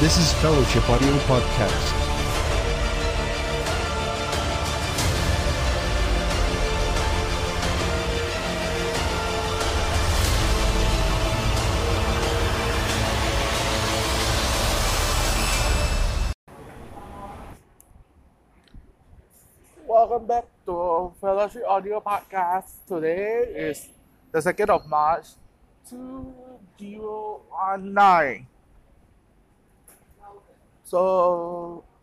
This is Fellowship Audio Podcast. Welcome back to Fellowship Audio Podcast. Today is the 2nd of March 2019. So,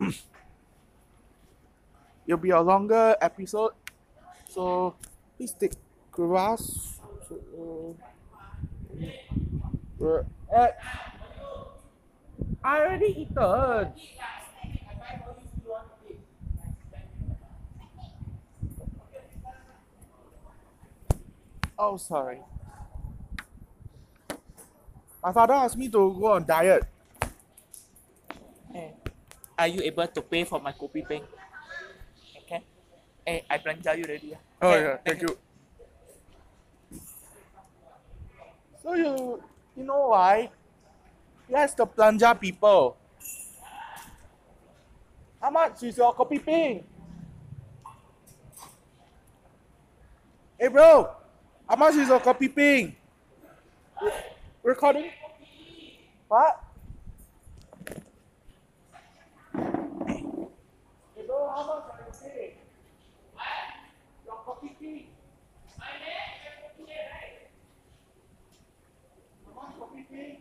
it'll be a longer episode. So, please take grass. So, we're at. I already eaten. Oh, sorry. My father asked me to go on diet. Are you able to pay for my kopi peng? Okay. Eh, I belanja you already. ah. Oh Okay, yeah, thank you. So you you know why? Yes, the planja people. How much is your kopi peng? Hey bro, how much is your kopi peng? Recording? What? Hey bro, how much are you paying? Your kopi peng. How much kopi peng?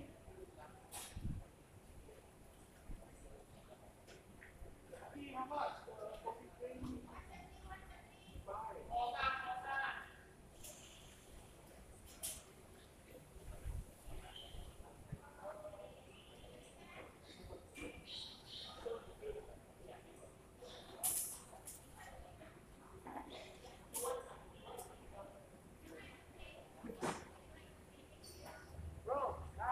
Hey, how much uh, kopi peng you buy? Bro, nah.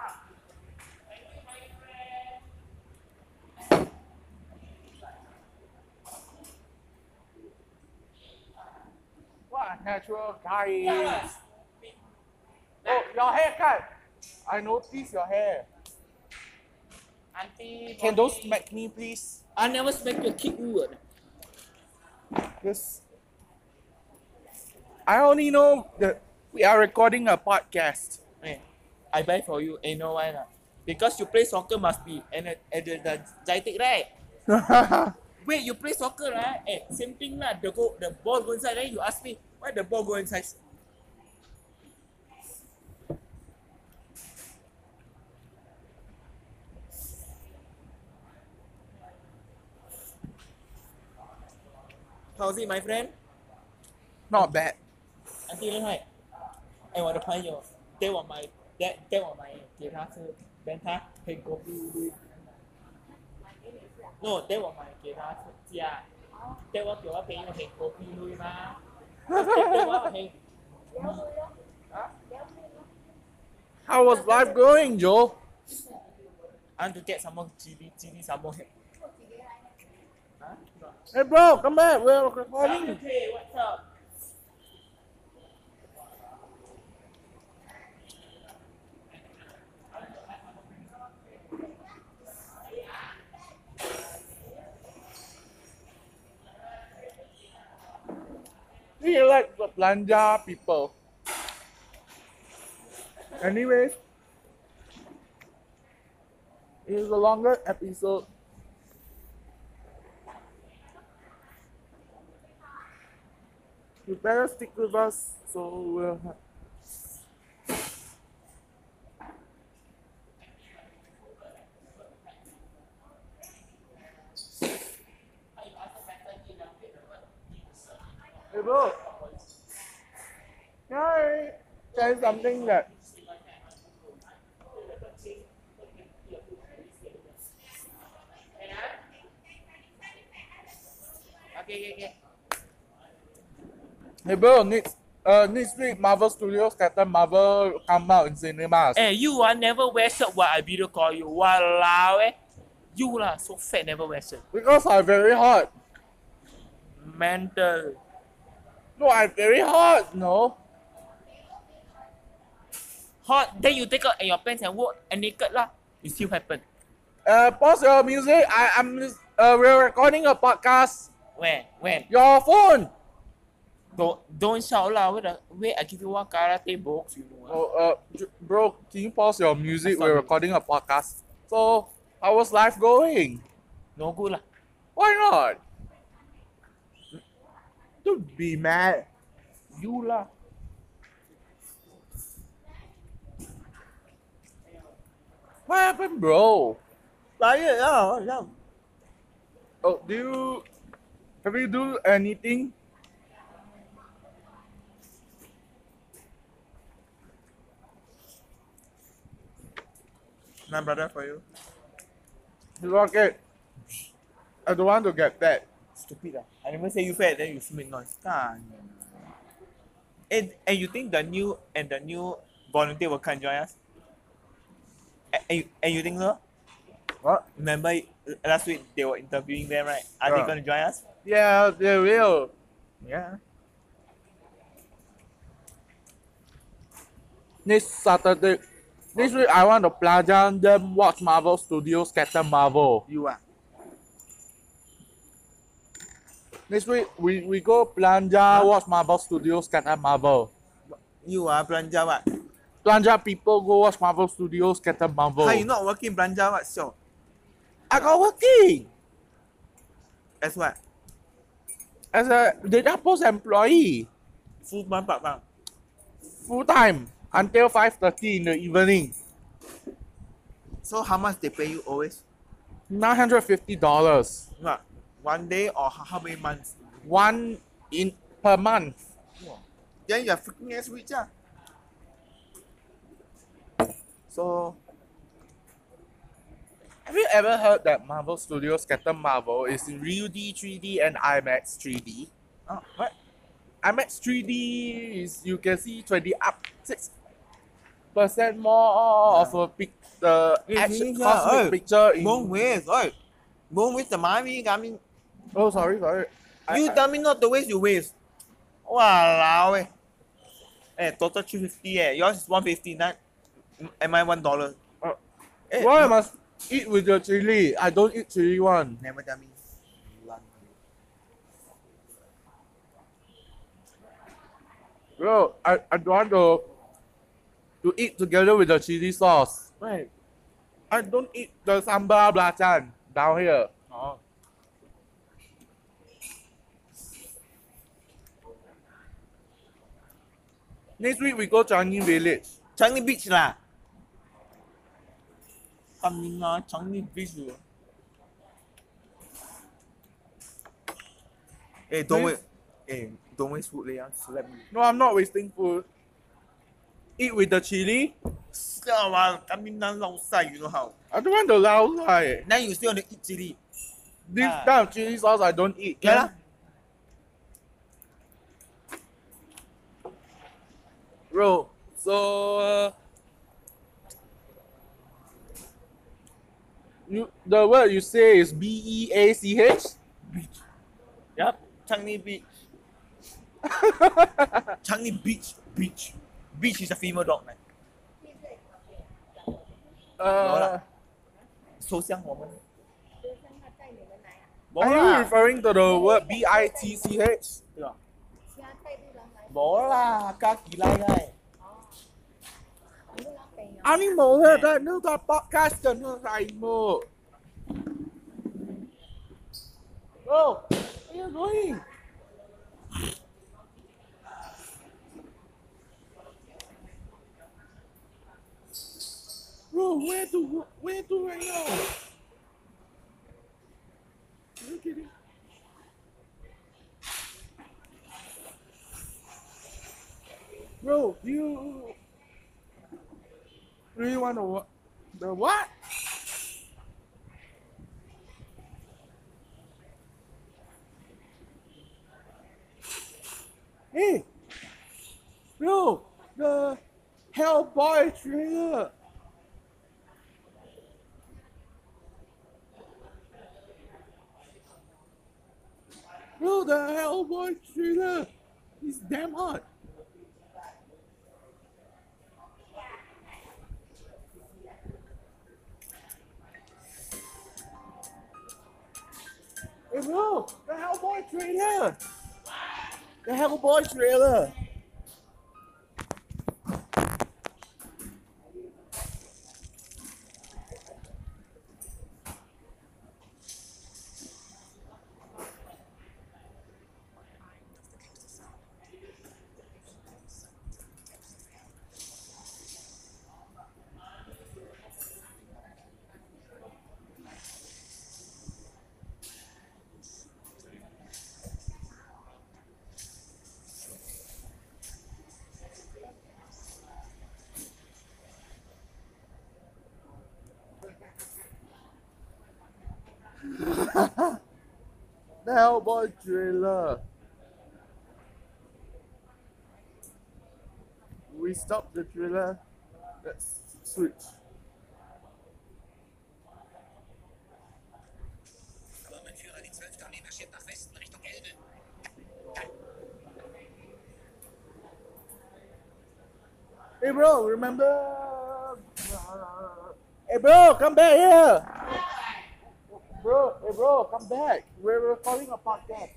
What a natural guy is. Oh, your haircut. I noticed your hair. Auntie, Can those smack me, please? I never smack you, kick you. ah. Yes. I only know that we are recording a podcast. Eh, I buy for you. Eh, no why not? Because you play soccer must be and at, at the, the right? Wait, you play soccer, right? Eh, same thing lah. The go, the ball go inside. Then you ask me Where the ball go inside? How's it, my friend? Not bad. Auntie Linh Hoài, I want to play your. They want my. That they want my guitar to Benta. Hey, go. No, they want my guitar to. Yeah. They want your pay your head go. Lui ma. How was life going, Joe? I want to get some more chili, chili more. Hey, bro, come back. We're recording. Okay, what's up? We like the Blanja people. Anyways, it is a longer episode. You better stick with us so we'll bro, I say something that Okay, okay, okay. Hey bro, next uh next week Marvel Studios Captain Marvel come out in cinemas. Eh, you are never wear shirt while I video call you. Walao eh. You lah so fat never wear shirt. Because I'm very hot. Mental. No, I'm very hot. No. hot, then you take out your pants and walk and naked lah. It still happen. Uh, pause your music. I, I'm. Uh, we're recording a podcast. When? When? Your phone. Don't don't shout lah. Wait, a- wait. I give you one karate box. You know. Oh, uh, bro, can you pause your music? We're recording a podcast. So, how was life going? No good lah. Why not? Don't be mad. You lah. What happened, bro? Tired lah. Yeah. Oh, do you have you do anything? My brother for you. You okay? I don't want to get fat. Stupid lah. I never say you fat, then you make noise. Kan. And, and you think the new and the new volunteer will come join us? And, and, you, and you think so? What? Remember uh, last week they were interviewing them, right? Are they going to join us? Yeah, they will. Yeah. Next Saturday, this week I want to plagian them watch Marvel Studios Captain Marvel. You are. Next week we, we go Planja watch Marvel Studios Captain Marvel. You are Planja what? Planja people go watch Marvel Studios Captain Marvel. How you not working Planja what? So, I got working as what? as a data post employee Full time part time. full time until 5.30 in the evening. So how much they pay you always? $950. What? One day or how, how many months? One in per month. Then you are freaking ass rich ah. So Have you ever heard that Marvel Studios Captain Marvel is in Real D 3D and IMAX 3D? oh, what? IMAX 3D is you can see 20 up six percent more of a pic the Yeah, action yeah, cosmic oh. picture in Won't waste, oi. Won't waste the money. I mean, Oh sorry sorry. You I- tell me not to waste, you waste. Walao eh. Eh, total 350 eh. Yours is 150, not, am I $1? Uh, eh, Why I must eat with the chili? I don't eat chili one. Never tell me. Bro, I, I don't want to to eat together with the chili sauce. Right. I don't eat the sambal belacan down here. Oh. Next week we go to Changi Village. Changi Beach lah. Kami nga Changi Beach tu. Eh, don't Please. wait. Eh, don't waste food leh. Slap me. No, I'm not wasting food. Eat with the chili. Siao ah, kami na lao sai, you know how. I don't want the lao sai. Now you still want to eat chili. This Ah. kind of chili sauce I don't eat. Yeah bro. So uh, you the word you say is B E A C H. Beach. Yep, Changi Beach. Changi Beach, beach, beach is a female dog, man. Uh, so woman. Are you referring to the word B I T C H? bố là các kỳ lai này animal hết rồi nếu ta podcast cho nó dài mồ ô yêu rồi Bro, where to where to right now? Look at it. Bro, you really want to wa- the what? Hey, bro, the Hellboy trailer. Bro, the Hellboy trailer is damn hot. Bro, the Hellboy trailer. The Hellboy trailer. The Hellboy trailer. We stop the trailer. Let's switch. Firmenführer, die 12. Armee marschiert nach Westen Richtung Elbe. Hey bro, remember? Hey bro, come back here. Bro, hey bro, come back. We're recording a podcast.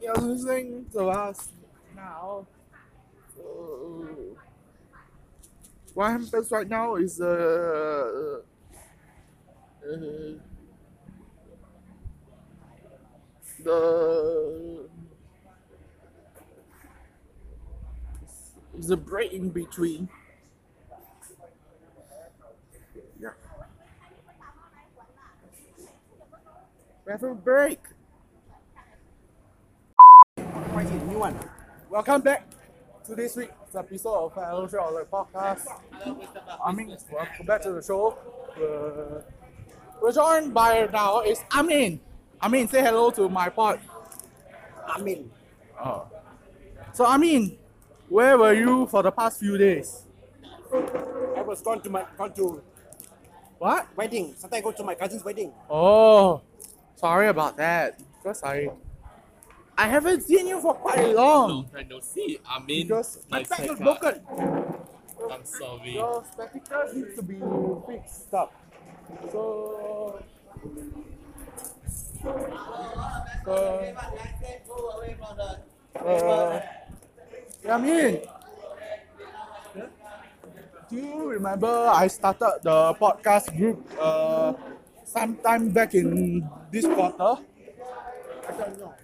You're listening to us now. So, what happens right now is uh, uh, the the break in between. Yeah. We have a break. New one. Welcome back to this week's episode of of the Podcast. I mean, welcome back to the show. Uh, we're joined by now is Amin. Amin, say hello to my pod. Amin. Oh. So Amin, where were you for the past few days? I was gone to my gone to What? wedding. Sometimes I go to my cousin's wedding. Oh, sorry about that. So sorry. I haven't seen you for quite long I don't see. I mean, because my my back is broken. I'm sorry. Your spectacles need to be fixed up. So, so uh, I do you remember I started the podcast group uh, sometime back in this quarter? I don't know.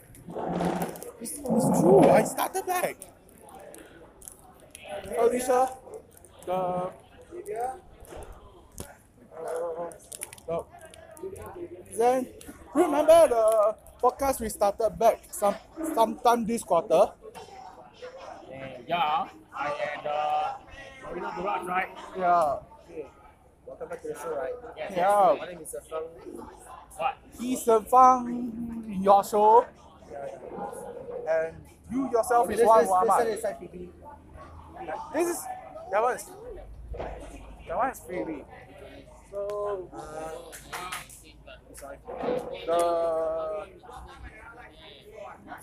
It's, it's true, I started back. Alicia, the then remember the podcast we started back some sometime this quarter? Yeah, I and uh, Marina Barrage, right? Yeah. Welcome back to the show, right? Yeah. My name is uh, Fang. What? He's the fun in your show. Yeah. And you yourself is This, one this, this one Muhammad. is like PB. This is that one is that one is freebie. So Sorry. the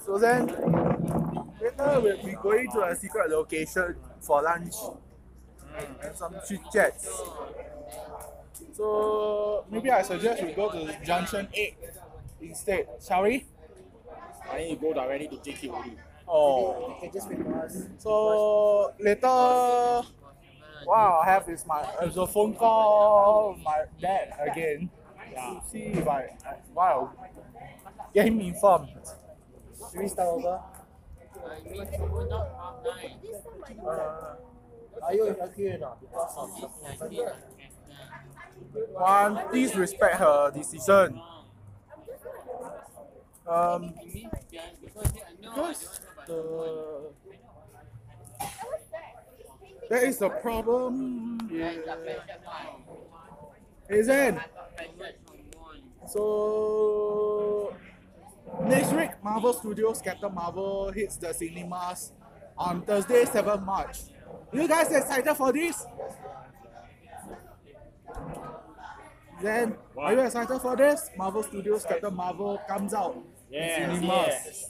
so then later we'll be going to a secret location for lunch and some chit chats. So maybe I suggest we go to Junction 8 instead, shall we? I need to go directly to JK only. Oh. You can just wait for us. So later, what I have is my is a phone call my dad again. To see if I wow get him informed. Should we start over? Uh, Are you agree or not? One, please respect her decision. Um, because the there is a problem. Isn't so next week Marvel Studios Captain Marvel hits the cinemas on Thursday 7 March. You guys excited for this? Then are you excited for this? Marvel Studios Captain Marvel comes out in cinemas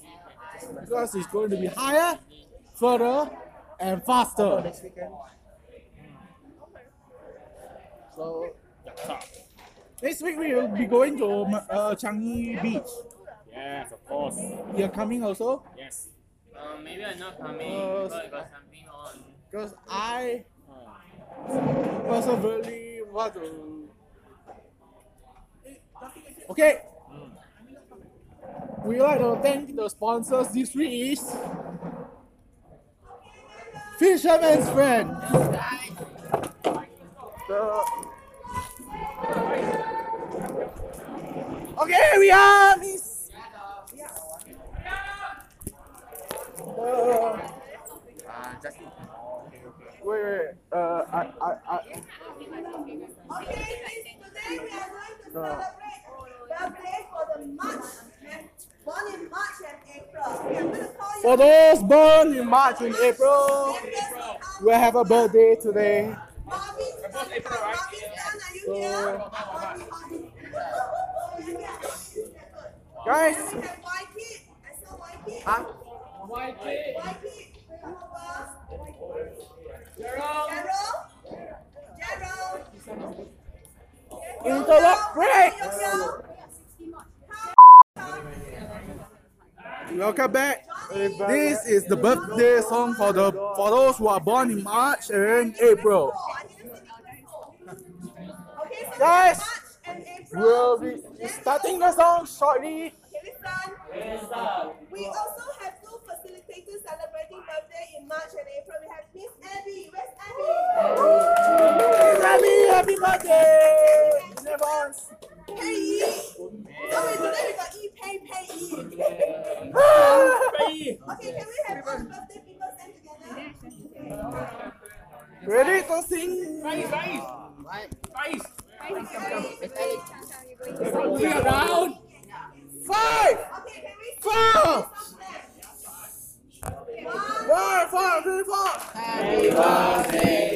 because it's going to be higher, further, and faster. Next weekend. So next week we will be going to uh, Changi Beach. Yes, of course. You're coming also? Yes. Uh, maybe I'm not coming Uh, because I got something on. Because I perseverely want to. Okay. We like to thank the sponsors this week is Fisherman's Friend. The- Okay, we are Miss. Uh, Uh, Justin. Wait, wait. Uh, I, I, I. Okay, today we are going to celebrate birthday for the March born in March and April. For those born in March and April, we have a birthday today. Marvin. Guys, huh? White kid. Gerald. Gerald. Interlock break. Welcome back. This is the birthday song for the for those who are born in March and April. Guys, March and April. We'll be starting the song shortly. We also have two facilitators celebrating birthday in March and April. We have Miss Abby. Where's Abby? Happy, happy birthday in advance. Pay E. Oh, wait, today we got E. Pay, pay E. Okay, can we have all the birthday people stand together? Ready to sing? Moving around. Five, Okay, can we four, Five, four, three, four. One, two, three.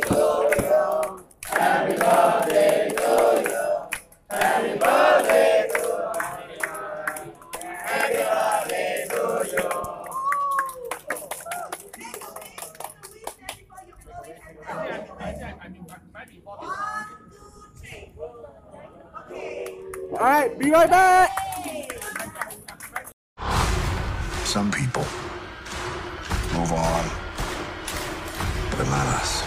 Okay. All right, be right back. Some people move on, but not us.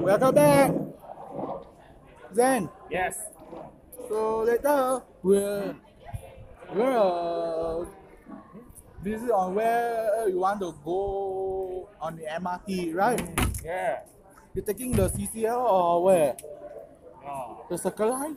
Welcome back. Zen. Yes. So later we'll we'll visit on where you want to go on the MRT, right? Yeah. You're taking the CCL or where? Oh. The Circle Line?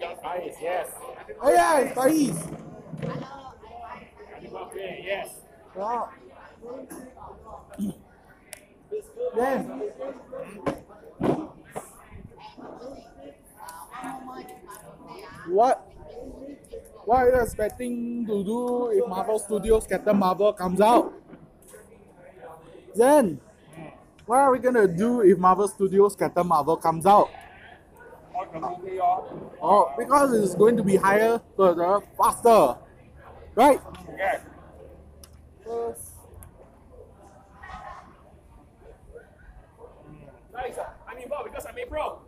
ice, yes. Oh yeah, Paris. Yes. Wow. Then what what are you expecting to do if Marvel Studios Captain Marvel comes out? Then what are we gonna do if Marvel Studios Captain Marvel comes out? Oh. Because it's going to be higher, further, faster, right? Yes. Nice. I'm because I'm a pro.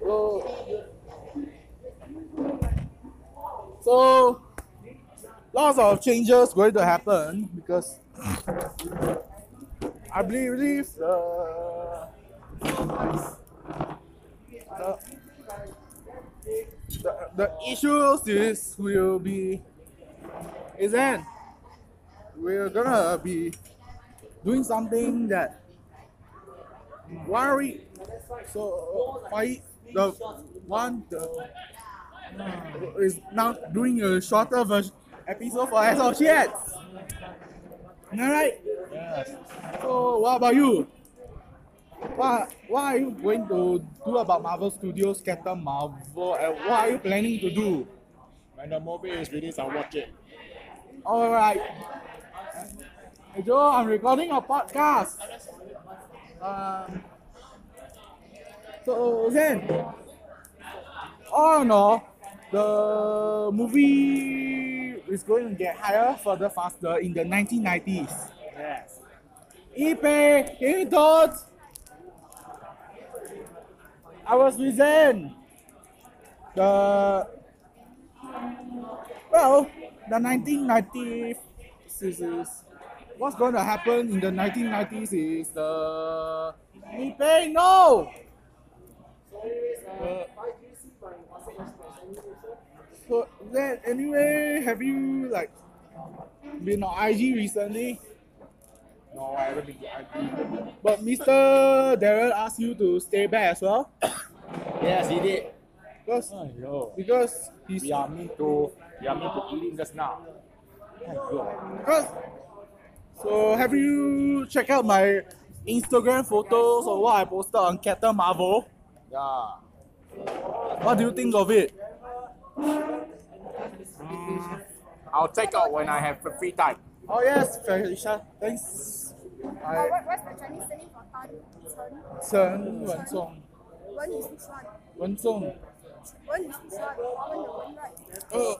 So, so lots of changes going to happen because I believe the, the, the issues is will be is then we're gonna be doing something that we so why the one the uh, is now doing a shorter version episode for associates. Am I right? Yes. So what about you? What what are you going to do about Marvel Studios Captain Marvel and what are you planning to do? When the movie is released, I'll watch it. Alright. Hey Joe, I'm recording a podcast. Um, so then, all in all, the movie is going to get higher, further, faster in the 1990s. Yes. Ipe, can you thoughts? I was with Zen. The well, the 1990s is, is what's going to happen in the 1990s is the Ipe no. Uh, so then anyway, have you like been on IG recently? No, I haven't been to IG. But Mr. Darren asked you to stay back as well. Yes, he did. Because, oh, Aiyo. because he's We are mean to, we are mean to eating just now. Because, so have you checked out my Instagram photos or what I posted on Captain Marvel? Yeah. What do you think of it? Mm, I'll take out when I have free time. Oh yes, Felicia. Thanks. Uh, I what, what's the Chinese name for Tan? Chen? Chen Wenzong. Wen is which one? Wenzong. Wen is which one? Wen the Wen, right?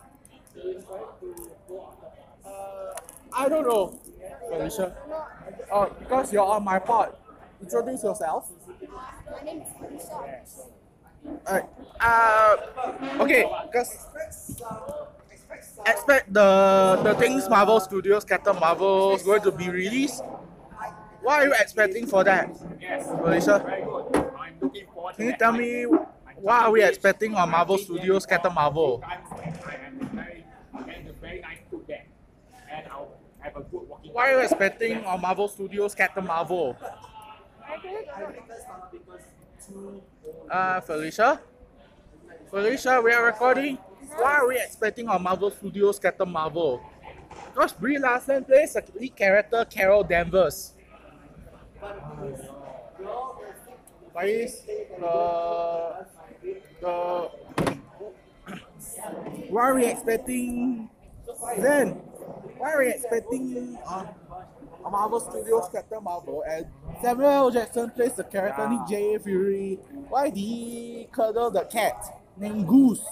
Uh, I don't know, Felicia. No, Oh, because you're on my part. Introduce yourself. my name is Felicia. Alright. Uh, okay, because expect the the things Marvel Studios Captain Marvel is going to be released. What are you expecting for that, Yes. Felicia? Very good. I'm looking forward to Can you tell me what are we expecting on Marvel Studios Captain Marvel? Times when I am very, and a very nice food there. And I'll have a good walking. What are you expecting on Marvel Studios Captain Marvel? Uh, Felicia? Felicia, we are recording. Why are we expecting our Marvel Studios Captain Marvel? Because Brie Larson plays a lead character, Carol Danvers. Guys, the the what are we expecting then? Why are we expecting on Marvel Studios Captain Marvel and Samuel L. Jackson plays the character Nick J. Fury. Why did he cuddle the cat named Goose?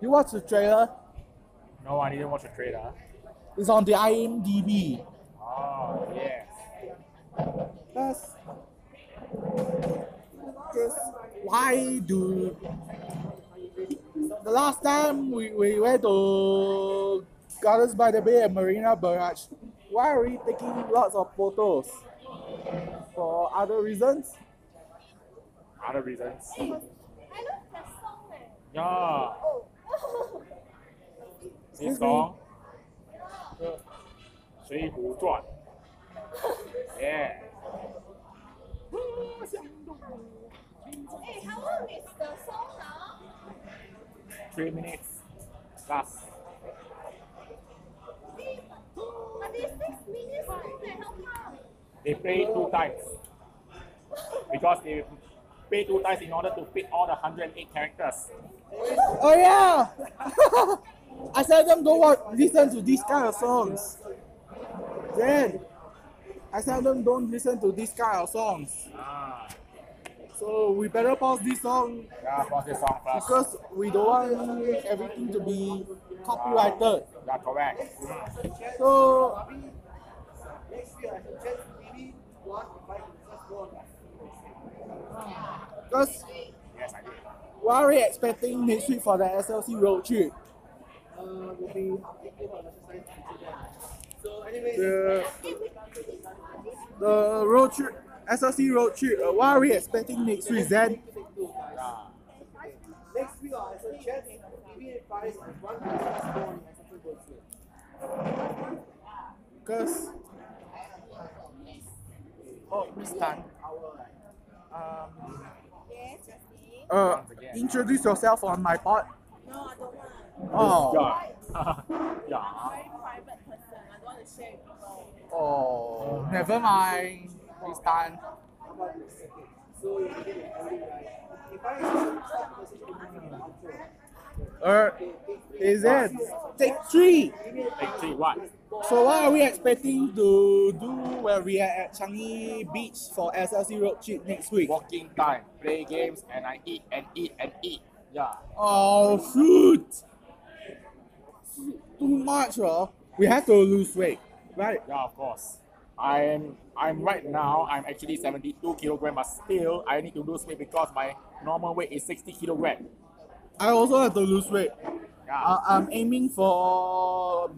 You watch the trailer? No, I didn't watch the trailer. It's on the IMDb. Oh, yes. That's just why do the last time we, we went to Gardens by the Bay and Marina Barrage, why are we taking lots of photos? For other reasons? Other reasons. I love that song, eh. Yeah. Oh. This song. 水浒传. Yeah. Hey, how long is the song now? Three minutes. Last. They play two times. Because they pay two times in order to fit all the 108 characters. Oh yeah! I said them don't watch, listen to these kind of songs. Then, I said them don't listen to these kind of songs. Ah. So we better pause this song Yeah, pause this song first. because we don't want everything to be copyrighted. Yeah, correct. So because Yes, I did. what are we expecting next week for the SLC road trip? Uh, The, the road trip, SLC road trip, uh, what are we expecting next week then? Next week, uh, as a chance, maybe advice one person born as a football team. Because oh, Miss Tan. Um, Yes, uh, Once introduce yourself on my pod. No, I don't want. Oh, Yeah. yeah. I'm a very private person. I don't want to share with people. oh, never mind. This time. How about this? Okay. So you begin with Ellie, right? If I start the message to you outro. Uh, is it take three? Take three, what? So what are we expecting to do when we are at Changi Beach for SLC Road Trip next week? Walking time, play games, and I eat and eat and eat. Yeah. Oh, food! Too much, bro. We have to lose weight, right? Yeah, of course. I'm I'm right now I'm actually 72 kilogram, but still I need to lose weight because my normal weight is 60 kilogram. I also have to lose weight. Yeah. I, I'm aiming for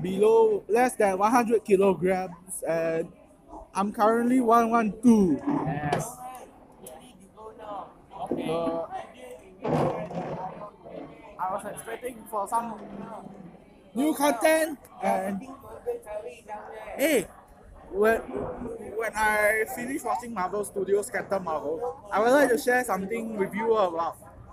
below less than 100 kilograms, and I'm currently 112. yes. Uh, I was expecting for some new content and hey when when I finish watching Marvel Studios Captain Marvel, I would like to share something with you about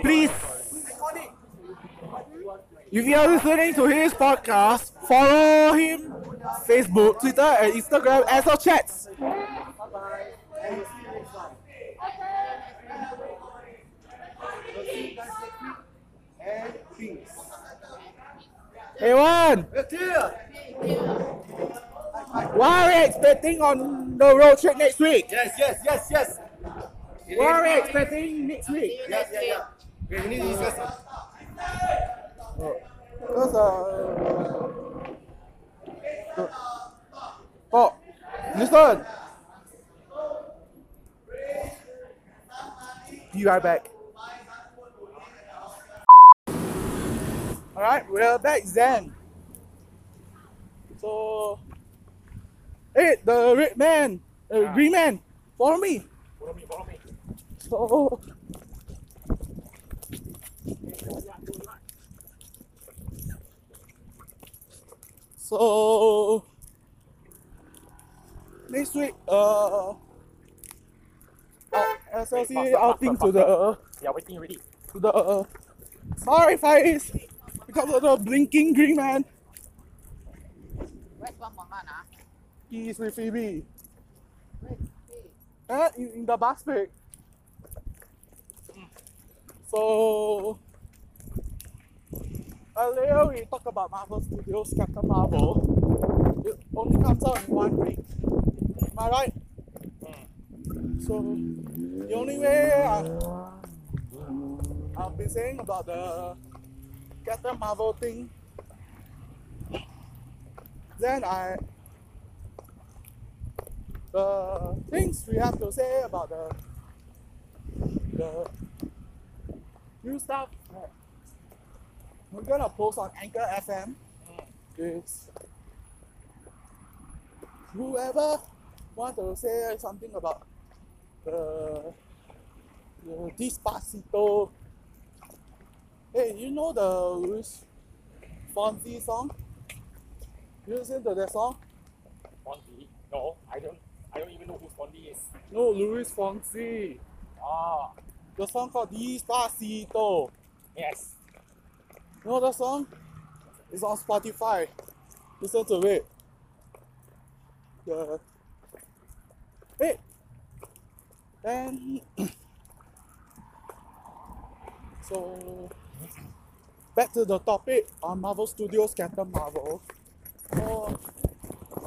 Please, if you are listening to his podcast, follow him Facebook, Twitter, and Instagram as our chats. Hey, one, what are we expecting on the road trip next week? Yes, yes, yes, yes. What are we expecting next week? Yes, yeah, yeah. We need to discuss it. Because, uh, oh, listen. Be right back. Alright, we're back then. So, hey, the red man, uh, green man, follow me. Follow me, follow me. So, so next week, uh, our SLC outing to the Yeah, waiting already. to the uh, sorry face because of the blinking green man. He's with Phoebe. Uh, in, in the basket. So earlier we talked about Marvel Studios Captain Marvel. It only comes out in one week. Am I right? Hmm. So the only way I, I've been saying about the Captain Marvel thing, then I the things we have to say about the the new stuff we're gonna post on Anchor FM is whoever wants to say something about the, the Despacito. Hey, you know the Luis Fonsi song? You listen to that song? Fonzie? No, I don't. I don't even know who Fonzie is. No, Luis Fonsi. Ah, The song called Despacito. yes. You know the song? It's on Spotify. Listen to it. Yeah. hey, and so back to the topic on Marvel Studios Captain Marvel. So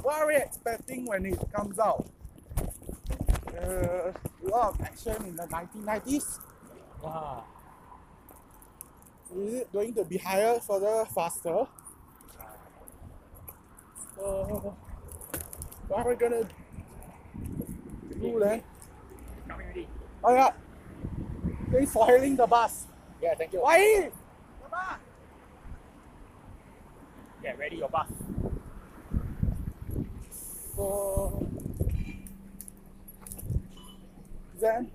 what are we expecting when it comes out? Uh, a lot of action in the 1990s. Wow. Is it going to be higher, further, faster? Uh, what are we gonna do then? Oh yeah. Thanks for hailing the bus. Yeah, thank you. Why? The bus. Get ready your bus. So then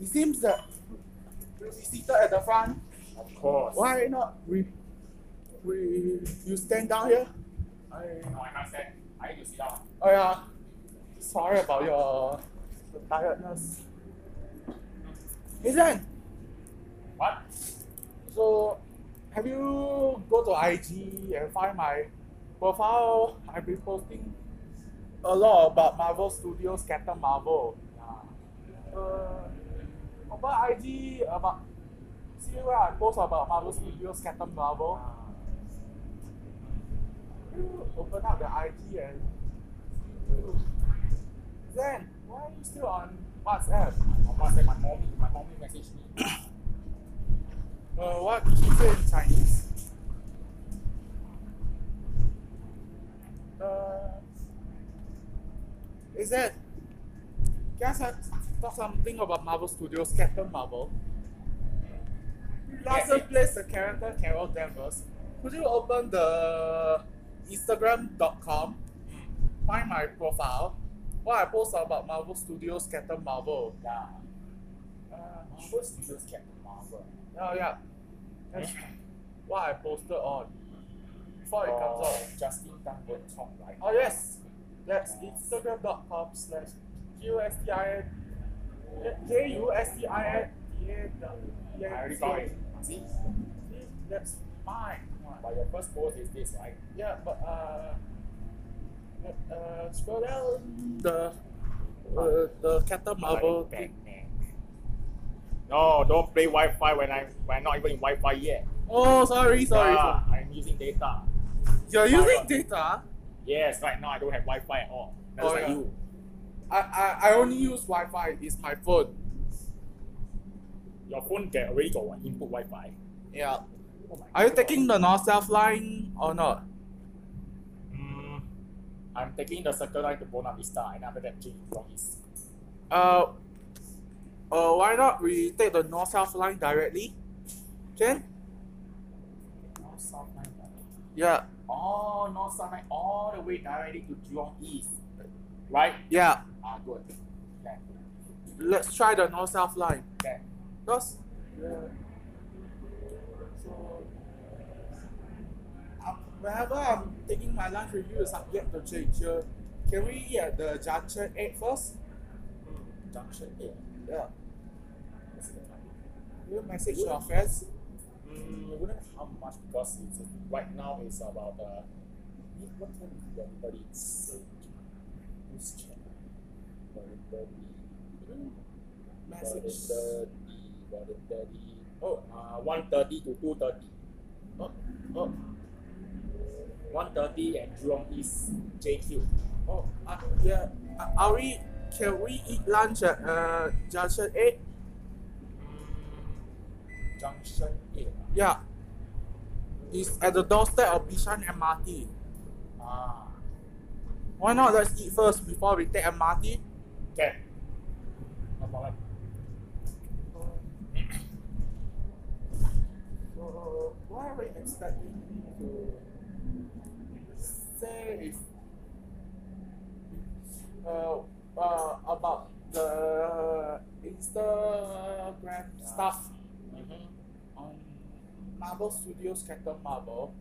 it seems that be seated at the front. Of course. Why not we we you stand down here? I No, I can't stand. I need to sit down. oh yeah. Sorry about your tiredness. Ethan, What? so have you go to IG and find my profile? I've been posting a lot about Marvel Studios, Captain Marvel. Uh, about IG, about see where I post about Marvel Studios, Captain Marvel. You open up the IG and then why are you still on WhatsApp? On WhatsApp, my mommy, my mommy messaged me. Uh, what did she say in Chinese? Uh, is that? Guys, I talk something about Marvel Studios, Captain Marvel. Last Yes. plays the character Carol Danvers. Could you open the Instagram.com, find my profile, what I post about Marvel Studios, Captain Marvel. Yeah. Uh, Marvel Studios Captain Marvel. Oh yeah. That's what I posted on before it comes Oh, out. Justin Tan Wen Chong, right? Oh yes. That's instagram.com slash Q-S-T-I-N J-U-S-T-I-N I already got it. See? That's mine. But your first post is this, right? Yeah, but uh uh scroll down the uh, the Captain Marvel thing. No, don't play Wi-Fi when I'm when I'm not even in Wi-Fi yet. Oh sorry, sorry. Sorry. I'm using data. You're using data? Yes, right now I don't have Wi-Fi at all. That's Oh, like yeah. you. I, I, I only use Wi-Fi, it's my phone. Your phone can already got one input Wi-Fi. Yeah. Oh Are you God. taking the North South line or not? Mm, I'm taking the circle line to Buona Vista and after that change from East. Uh, uh, why not we take the North South line directly? Can? North South line. right? Yeah. Oh, North South line all the way directly to Jurong East. Right? Yeah. Ah, good. Okay. Let's try the North South line. Okay. Because, yeah. So, uh, whenever I'm taking my lunch with you, is subject to change. Uh, can we eat at the Junction 8 first? Junction 8. Yeah. The? You message your friends. Mm, it wouldn't how much because it's right now it's about uh what time is? Everybody is thirty. Message. Oh, uh, one thirty to two thirty. Oh, oh, One thirty and Jurong East JQ. oh, uh, yeah. Uh, are we, can we eat lunch at uh, Junction 8? Mm, Junction eight. Yeah. It's at the doorstep of Bishan MRT. Ah, Why not let's eat first before we take MRT? okay. No problem. So, why are we expecting to say uh, uh, about the Instagram stuff on Marvel Studios Captain Marvel,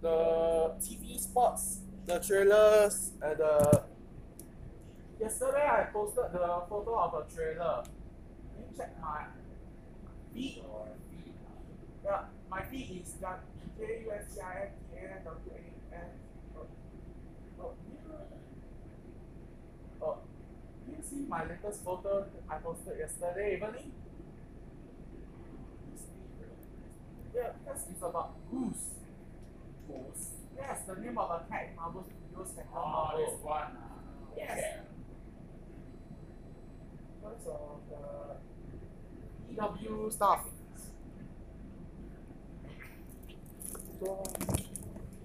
the TV spots, the trailers, and the yesterday I posted the photo of a trailer. Can you check my feed? Yeah, my feed is J U S C I N T A N W A N. Oh, oh, you see my latest photo I posted yesterday evening? Yeah, because it's about Goose. Goose? Yes, the name of a cat Marvel Studios Captain Oh, Marvel. this one. Yes. Because of the EW stuff. So,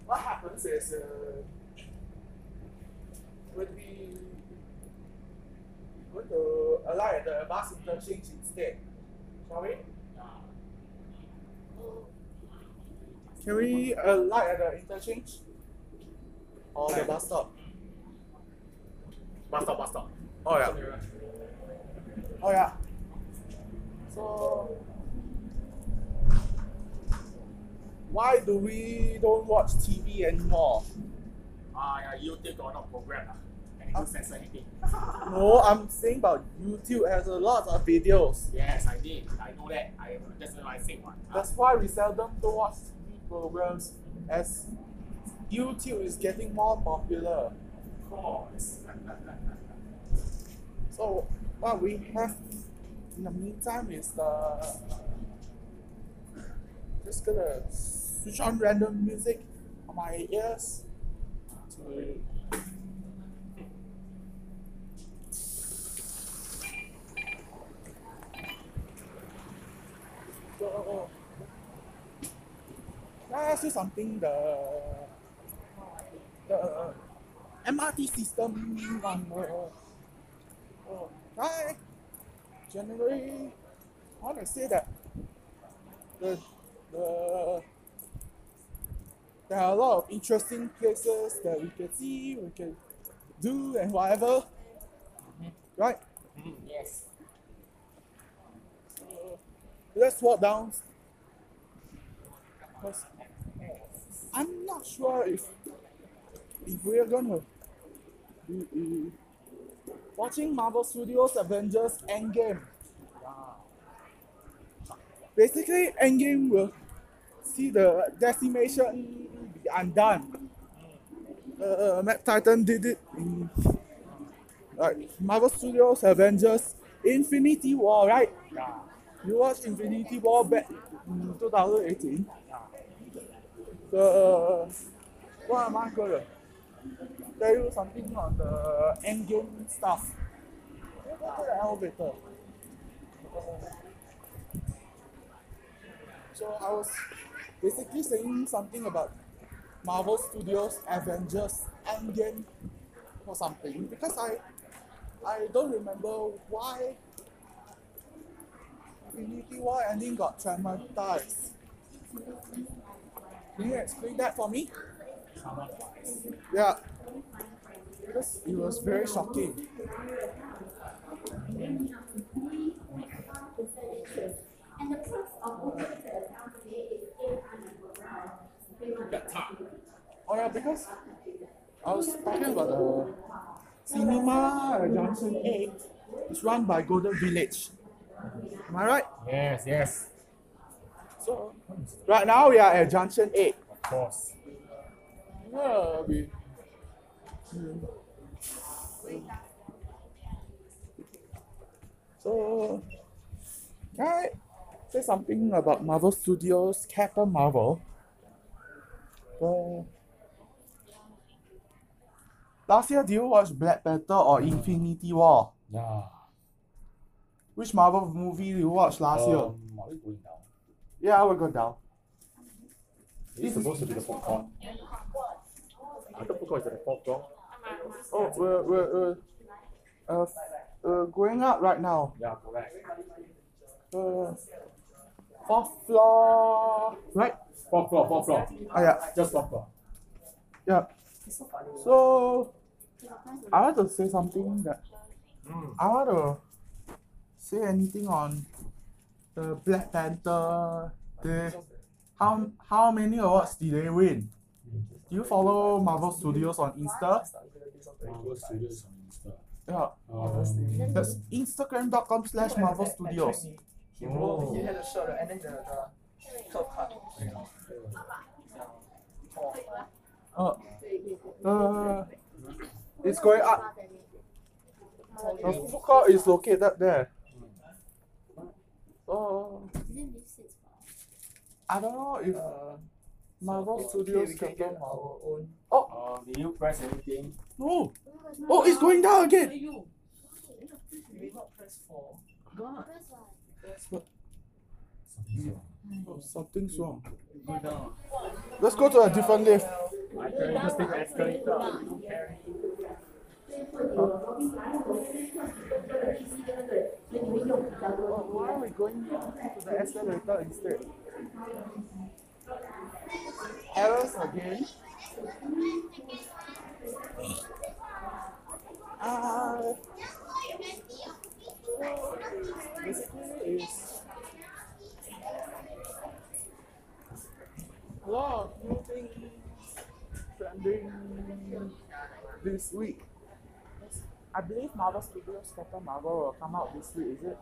what happens is uh, when we going to alight at the bus interchange instead. Shall we? Can we alight at the interchange? Or the bus stop? Bus stop, bus stop. Oh yeah. Oh yeah. So why do we don't watch TV anymore? Ah, yeah, YouTube got no program. ah. And it don't censor anything. No, I'm saying about YouTube has a lot of videos. Yes, I did. I know that. I that's what I think one. That's why we seldom do watch TV programs as YouTube is getting more popular. Of course. So what we have in the meantime is the just gonna switch on random music on my ears to can I ask you something? The the MRT system on the Oh, I generally want to say that the the there are a lot of interesting places that we can see, we can do, and whatever. Mm-hmm. Right? Mm, yes. So, let's walk down. I'm not sure if if we're gonna be, watching Marvel Studios Avengers Endgame. Basically, Endgame will see the decimation be undone. Uh, Mad Titan did it in like Marvel Studios Avengers Infinity War, right? You watched Infinity War back in 2018. Uh, what am I gonna tell you something on the endgame stuff? You Go to the elevator. So I was basically saying something about Marvel Studios Avengers Endgame or something because I I don't remember why Infinity War ending got traumatized. Can you explain that for me? Yeah. Because it was very shocking. Oh yeah, because I was talking about the cinema at Junction 8. It's run by Golden Village. Am I right? Yes, yes. So right now we are at Junction 8. Of course. Yeah, we. So, can I say something about Marvel Studios, Captain Marvel? So, last year, did you watch Black Panther or Infinity War? Yeah. Which Marvel movie did you watch last year? Um, are we going down? Yeah, I will go down. Is supposed to be the fourth floor? I thought fourth is the fourth floor. Oh, we're, we're, we're, uh, uh, going up right now. Yeah, correct. Uh, fourth floor, right? Fourth floor, fourth floor. Oh yeah, Just fourth floor. yeah. So, I want to say something that Mm. I want to say anything on the Black Panther. They, how how many awards did they win? Do you follow Marvel Studios on Insta? Marvel Studios on Insta. Yeah, Um, that's Instagram.com slash Marvel Studios. He rolled, he had a shot and then the, the curve cut. Uh, uh, it's going up. The food court is located there. So, I don't know if Marvel Studios we can can get get our own. Oh, um, did you press anything? no. Oh, it's going down again. You may not press for. Oh, something's wrong. Go down. Let's go to a different lift. I can just take Why are we going to the escalator instead? Errors again. Uh, basically is a lot of new things trending this week. I believe Marvel Studios Captain Marvel will come out this week, is it?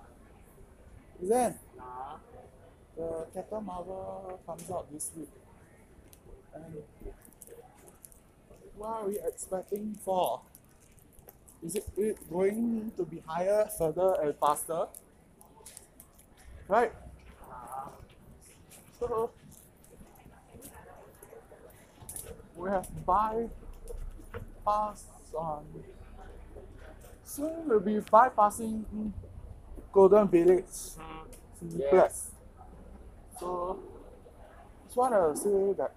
Is it? The Captain Marvel comes out this week. And what are we expecting for? Is it, it going to be higher, further, and faster? Right? So, we have bypass on. Soon we'll be bypassing Golden Village Cineplex. Mm-hmm. So, just want to say that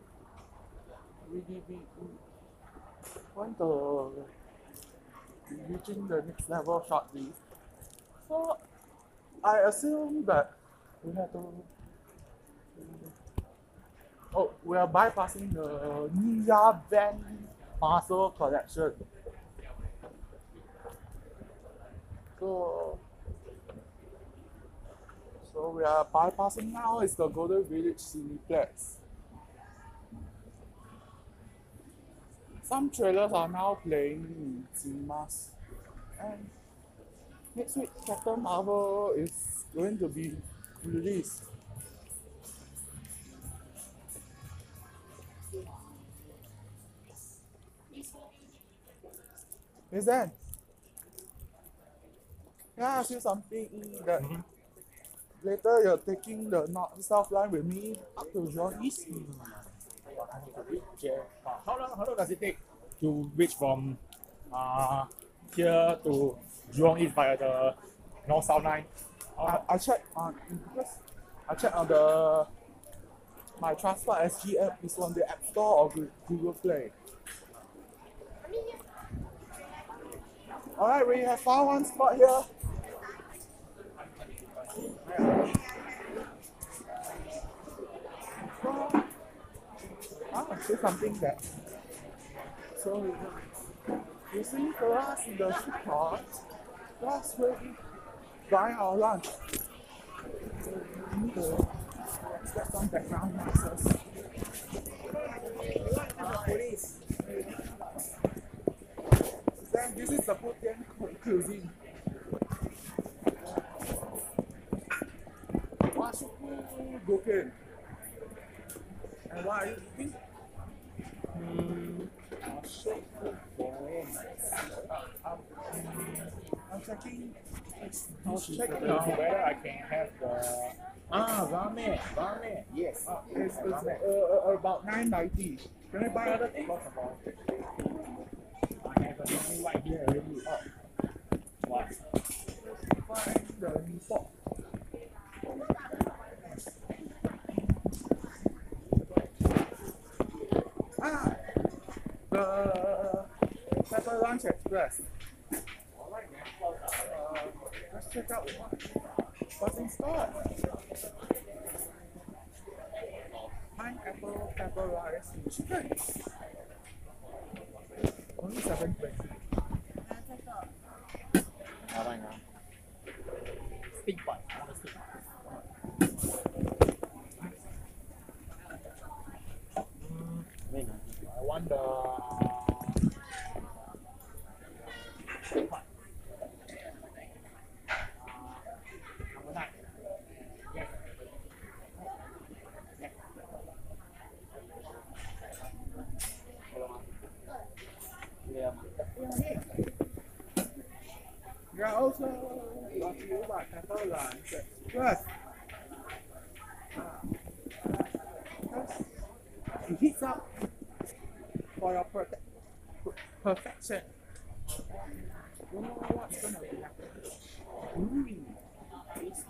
we, we, we want to be reaching the next level shortly. So, I assume that we have to. Oh, we are bypassing the Nia Van Marcel collection. So, so we are bypassing now is the Golden Village Cineplex. Some trailers are now playing in cinemas. And next week, Captain Marvel is going to be released. Is that? Can I ask you something that later you're taking the north south line with me up to Jurong East? Yeah. How long how long does it take to reach from uh here to Jurong East via the North South line? I, I checked on because I checked on the my transport SG app is on the App Store or Google Play. Alright, we have found one spot here. Want say something that so see for us in the food court, last week buying our lunch. So we need to get some background noises. Police. Then this is the Putian cuisine. Washuku Goken. And what are you eating? Hmm, Ashoku Goen. I'm, I'm checking. Now He's checking uh, now. whether I can have the ah ramen ramen yes Uh, it's, it's ramen. uh, uh, about 990. Can I buy other things? I have a nine right here already. Oh. What? Find the mee pok. Ah, the Pepper Lunch Express check out what's in store. Pineapple pepper rice with chicken. Only seven twenty. Right I want the Because it heats up for your prote- per- perfection. Don't know what's gonna be happening. Ooh, it's.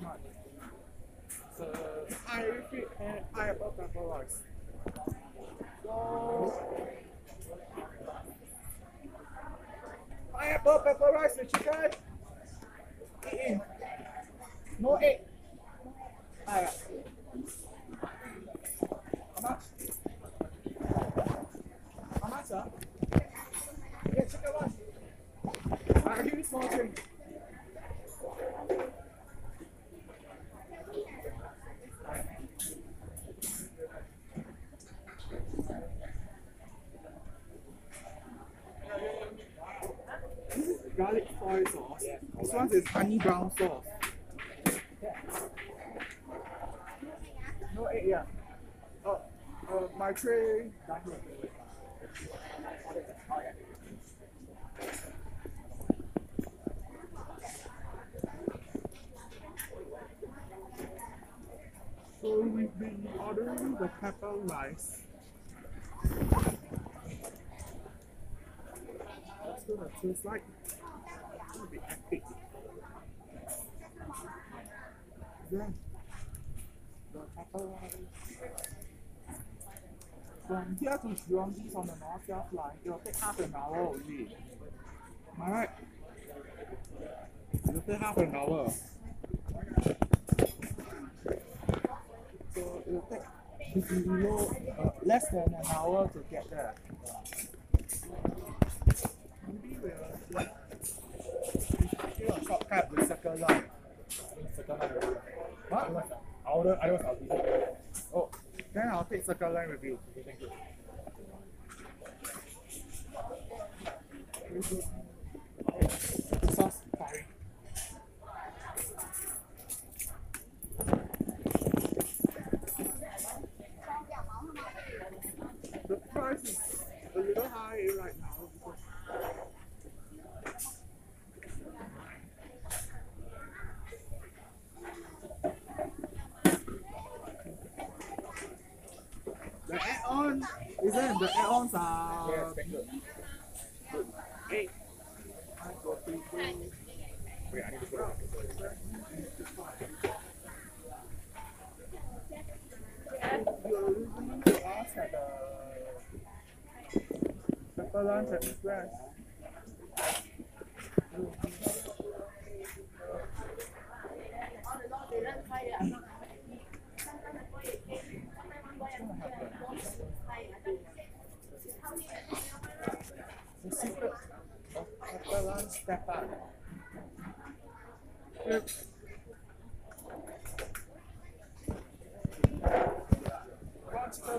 So, I repeat, and I about pepper rice. So, pineapple rice with chicken. No egg. Alright. How much? How much, sir? Yeah, chicken one. Alright, give me small is garlic soy sauce. This one is honey brown sauce. No egg, yeah. Oh, uh, my tray. So we've been ordering the pepper rice. What's gonna taste like? It's gonna be epic. Then the pepper rice. From here to Jurong East on the North South line, it'll take half an hour only. Am I right? It'll take half an hour. So it'll take below uh, less than an hour to get there. Maybe we'll a shortcut with Circle Line. What? I order, I was out Oh, then I'll take Circle Line with you. Thank you. Sorry. The isn't the add-ons are Yes, thank you. eight. I got three, two. Wait, I need to go. You're listening to us at the Pepper Lunch Express. The secret of Pepper Lunch Step Up.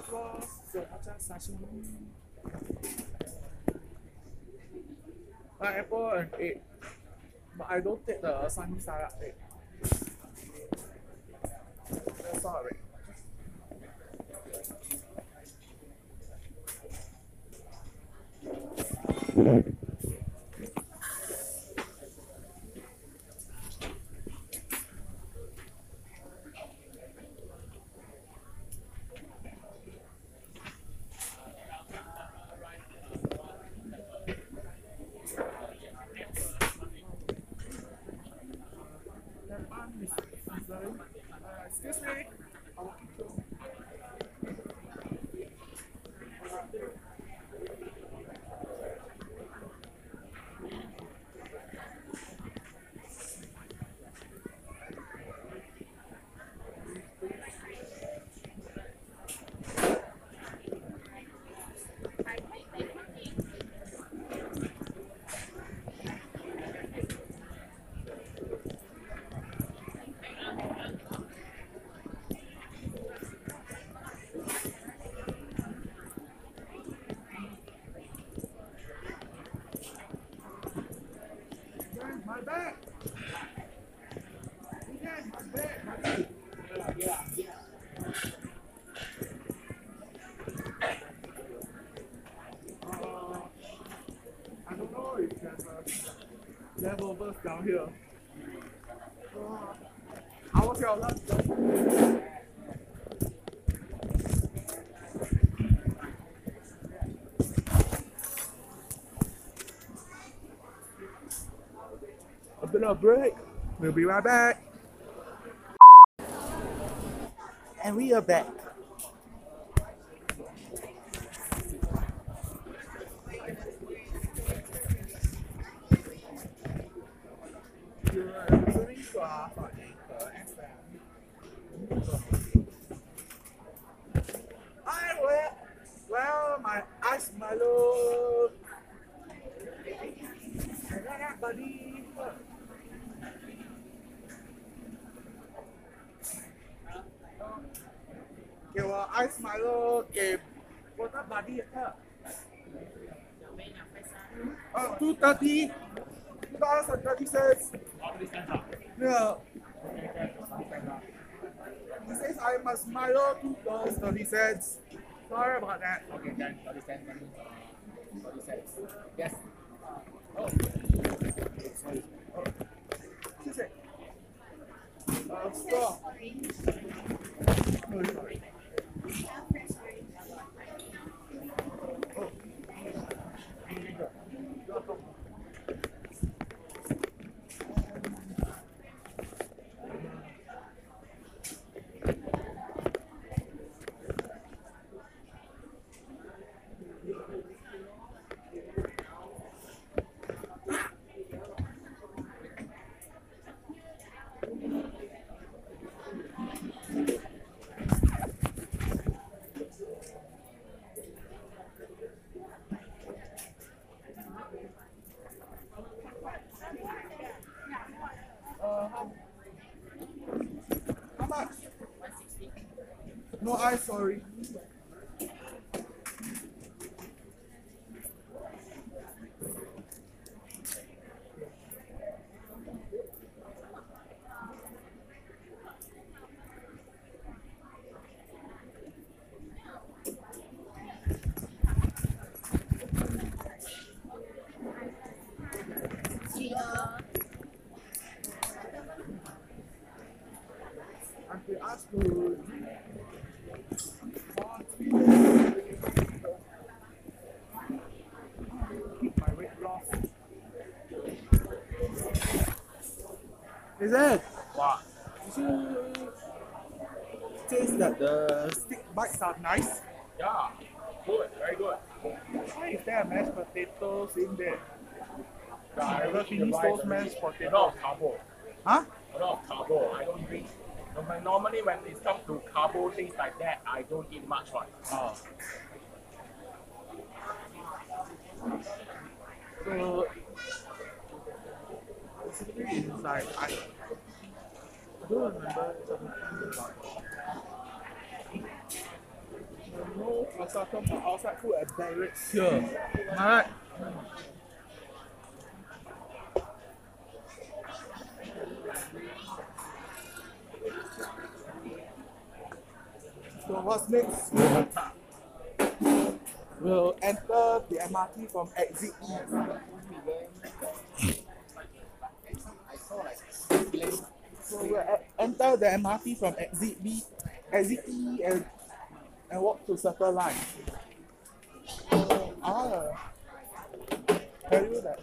Claws, sriracha sashimi. Pineapple and egg. But I don't take the sunny side egg. Eh. That's all right. A break. We'll be right back. And we are back. ice Milo. Banana, buddy. Okay, well, ice Milo, okay. Water buddy, huh? 230 two dollars and thirty cents. Yeah. He says I must Milo two dollars thirty cents. Sorry about that. Okay, then 30 cents. then, 30 cents. Yes. She said. Uh, straw. No, sorry. Wow. Did you taste that the stick bites are nice? Yeah. Good. Very good. Why is there mashed potatoes in there? Yeah, I Never finish those mashed A lot potatoes. of carbo. Huh? A lot of carbo. I don't drink. Normally, when it comes to carbo things like that, I don't eat much one. Oh. So basically it's like I, I remember no assault for outside food at barracks here. Am I right? So what's next? We'll enter the MRT from exit E. E- enter the MRT from exit B, exit E, and, and walk to Circle Line. Wanna tell you that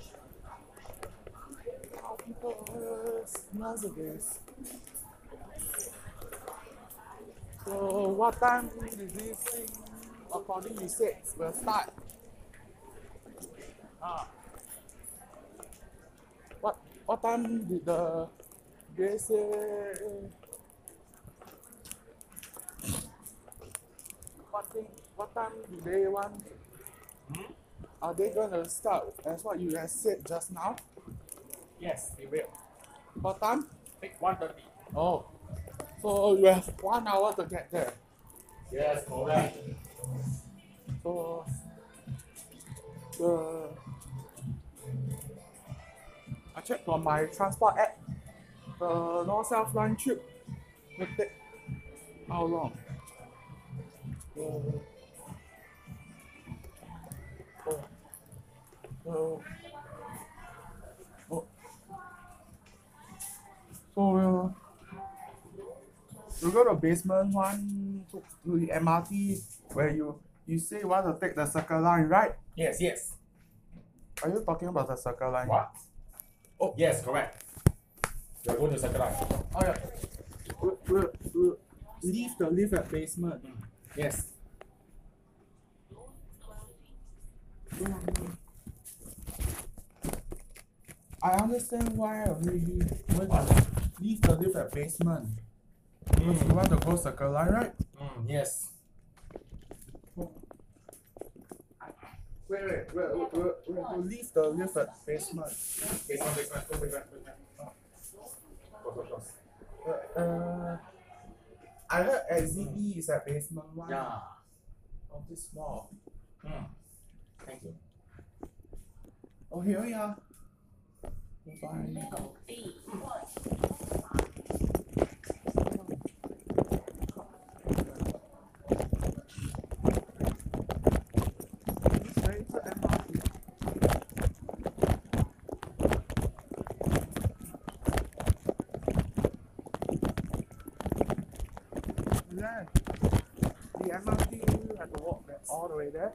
how people nowadays. So what time is this thing according to said will start? Ah. What what time did the they say what thing what time do they want? Are they gonna start as what you have said just now? Yes, they will. What time? Take 130. Oh. So you have one hour to get there. Yes, correct. So the I checked on my transport app. The North South line trip take how long? Uh, oh, oh, oh. So we'll you go to basement one to, to the MRT where you you say you want to take the circle line, right? Yes, yes. Are you talking about the circle line? What? Oh, yes, correct. You're going to circle line. Oh yeah. We'll, we'll, we'll leave the lift at basement. Yes. I understand why already when to leave the lift at basement. Because you want to go circle line, right? Mm, yes. Wait, wait, wait, wait, wait, to leave the lift at basement. Basement, basement, basement, basement. Uh, uh, I heard XZB is at basement one. Yeah. Of this mall. Hmm. Thank you. Oh, here we are. Fine. Straight to MRT. Yeah. The MRT you to walk there, all the way there.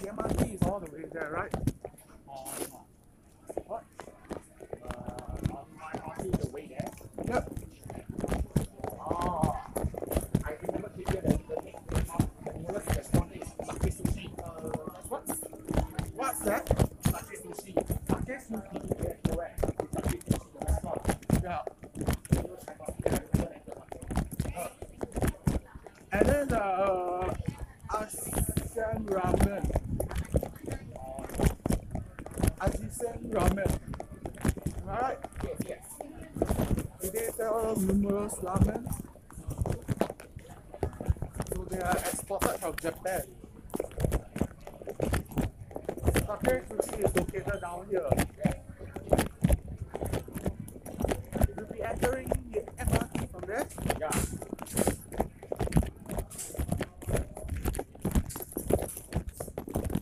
The MRT is all the way there, right? What? Uh, on my RT, the way there. Yep. Oh, I remember clearly that the next stop, the nearest restaurant is Sakae Sushi. Uh, what's What's that? Sakae Sushi? Sakae Sushi. Yes, correct. Sakae Sushi, the restaurant. Yeah. You know, Taiwan, yeah, you know that one. And then the uh, Ajisen Ramen. Ajisen Ramen. Am I right? Yes, yes. Do they ramen? So they are exported from Japan. Sakae Sushi is located down here. You'll be entering the MRT from there. Yeah.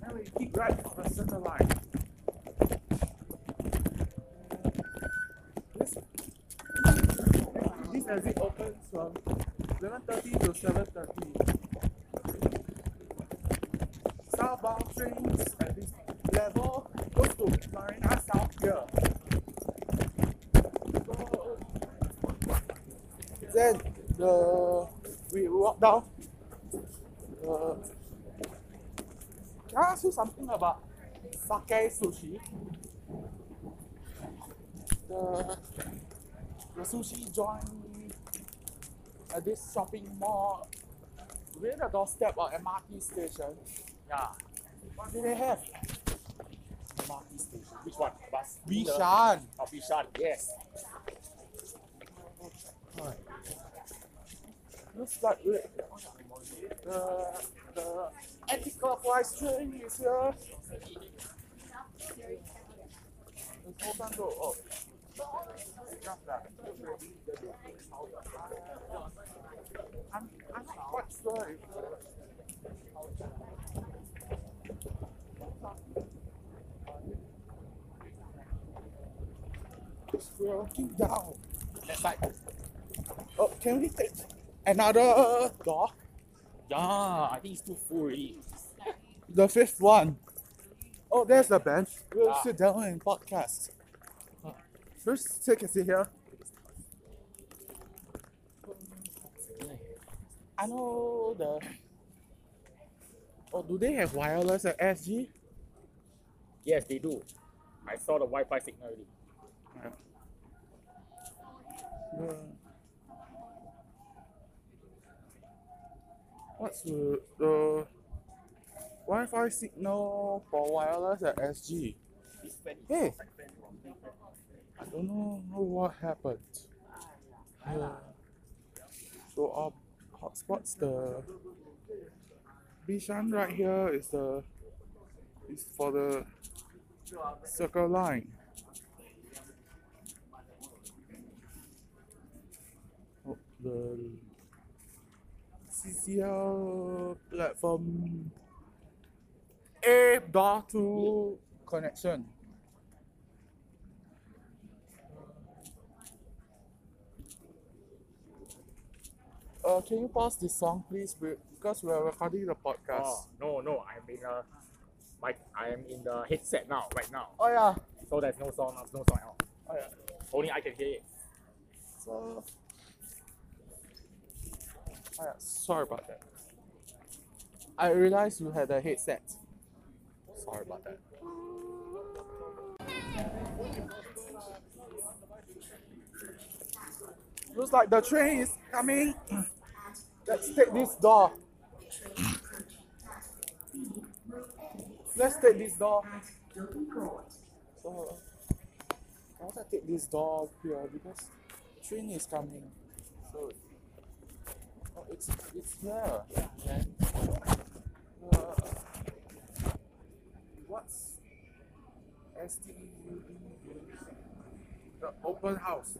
And we keep right on the center line. This, this exit opens from 11.30 to 7.30. Southbound trains at this level goes to Marina South here. So, then the we walk down. Uh, can I ask you something about Sakae sushi? The, the sushi joint at this shopping mall within the doorstep of MRT station. Yeah. What do they have? MRT station. Which one? Bus? Bishan. Oh, Bishan, yes. Looks like the the anti-clockwise train is here. Let's open door. Oh. That. I'm, I'm quite sure if we're walking down. That's right. Oh, can we take another door? Yeah, I think it's too full already. The fifth one. Oh, there's the bench. We'll Ah. sit down and podcast. First, take a seat here. I know the. Oh, do they have wireless at SG? Yes, they do. I saw the Wi-Fi signal already. The, what's the, the Wi-Fi signal for wireless at SG? Hey, I don't know what happened. Yeah. So our hotspots the Bishan right here is the is for the circle line. Oh, the CCL platform A door to connection. Uh, can you pause this song, please? We, because we are recording the podcast. Oh, no, no, I'm in a, my, I am in the headset now, right now. Oh yeah. So there's no sound, there's no sound at all. Oh yeah. Only I can hear it. So, oh, yeah, sorry about that. I realized you had a headset. Sorry about that. Looks like the train is coming. Let's take this door. let's take this door. So, I want to take this door here because train is coming. So, oh, it's it's here. And, uh, what's STU? The open house.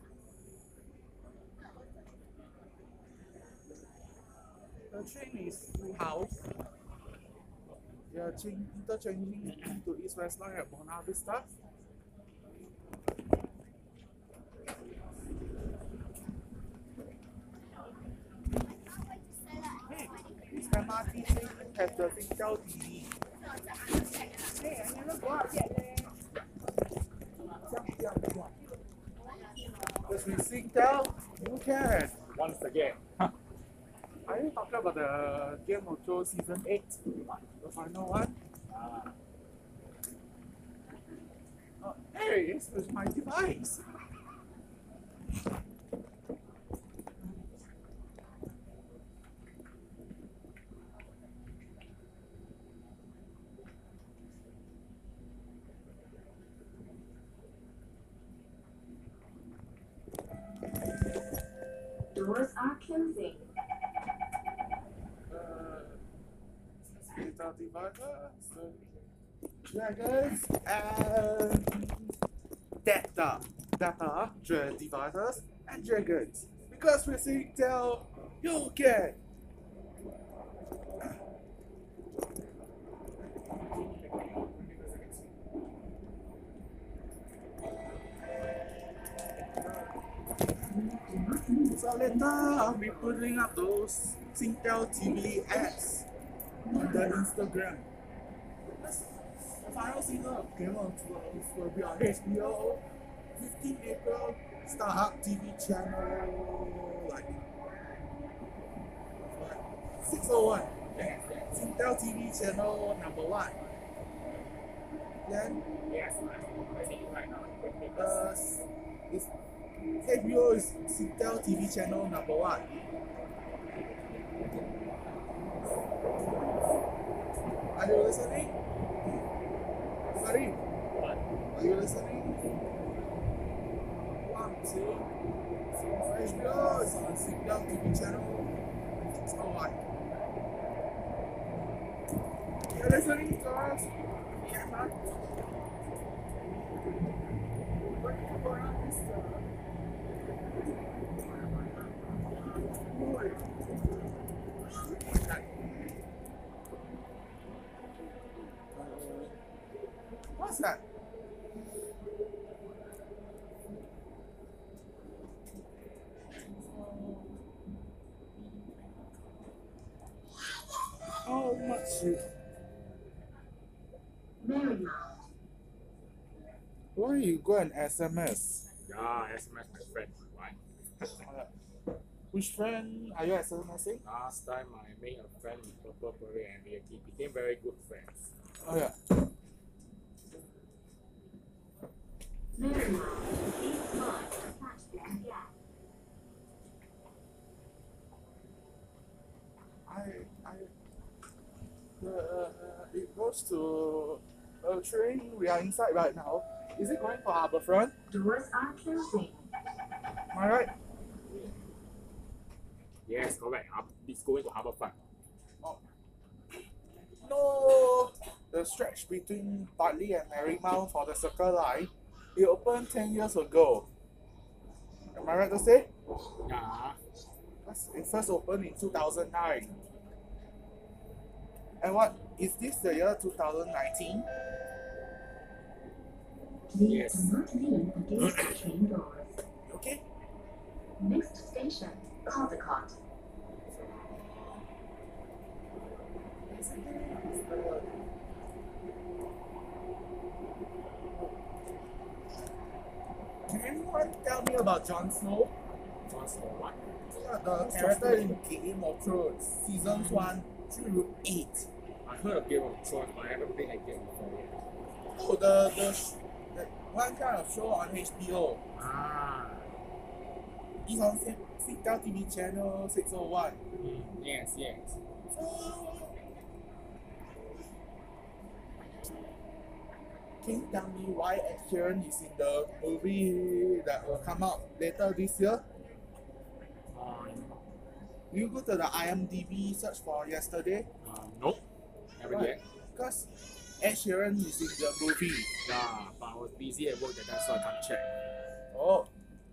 The train is full house. They are chang- interchanging to East West Line at Buona Vista. Hey, this MRT thing has the Singtel TV. Because we synced out, Who cares? Once again. Huh. Are you talking about the Game of Thrones Season 8? The final one? Uh, oh, hey, this is my device. Dragons, and data. Data, devices, and dragons. Because with Singtel, you can. So later, I'll be putting up those Singtel TV ads on the Instagram. Final season of Game of Thrones will be on HBO. 15 April, StarHub TV channel, like, like 601. Singtel TV channel number one. Then, Yes, I it right now. uh, it's, HBO is Singtel TV channel number one. Are you listening? Sorry. Are you listening? One, two. HBO is on Singtel TV channel. It's alright. You're listening to us? Yeah, man. What do you go around this uh, you go and SMS? Yeah, SMS my friend. Why? Uh, Which friend are you SMSing? Last time I made a friend with Purple Beret and we we became very good friends. Oh yeah. Marymount. East line attached to gap. I I the uh, it goes to a train. We are inside right now. Is it going for Harbourfront? Doors are closing. Am I right? Yes, correct. It's going to Harbourfront. Oh. No! The stretch between Bartley and Marymount for the Circle Line, it opened 10 years ago. Am I right to say? Uh-huh. Yeah. It first opened in 2009. And what is this the year 2019? Doors. Okay. Next station, Caldecott. Can anyone tell me about Jon Snow? Jon Snow what? Yeah, the character in Game of Thrones, seasons mm-hmm. one through eight. I heard of Game of Thrones, but I haven't played that game before yet. Oh, the the, the one kind of show on HBO. Ah. It's on Singtel TV channel six oh one. Mm, yes, yes. So can you tell me why Sheeran is in the movie that will come out later this year? Um, You go to the IMDb search for yesterday. uh, nope. Haven't yet. Because Ed Sheeran is in the movie. Yeah, but I was busy at work that time, so I can't check. Oh,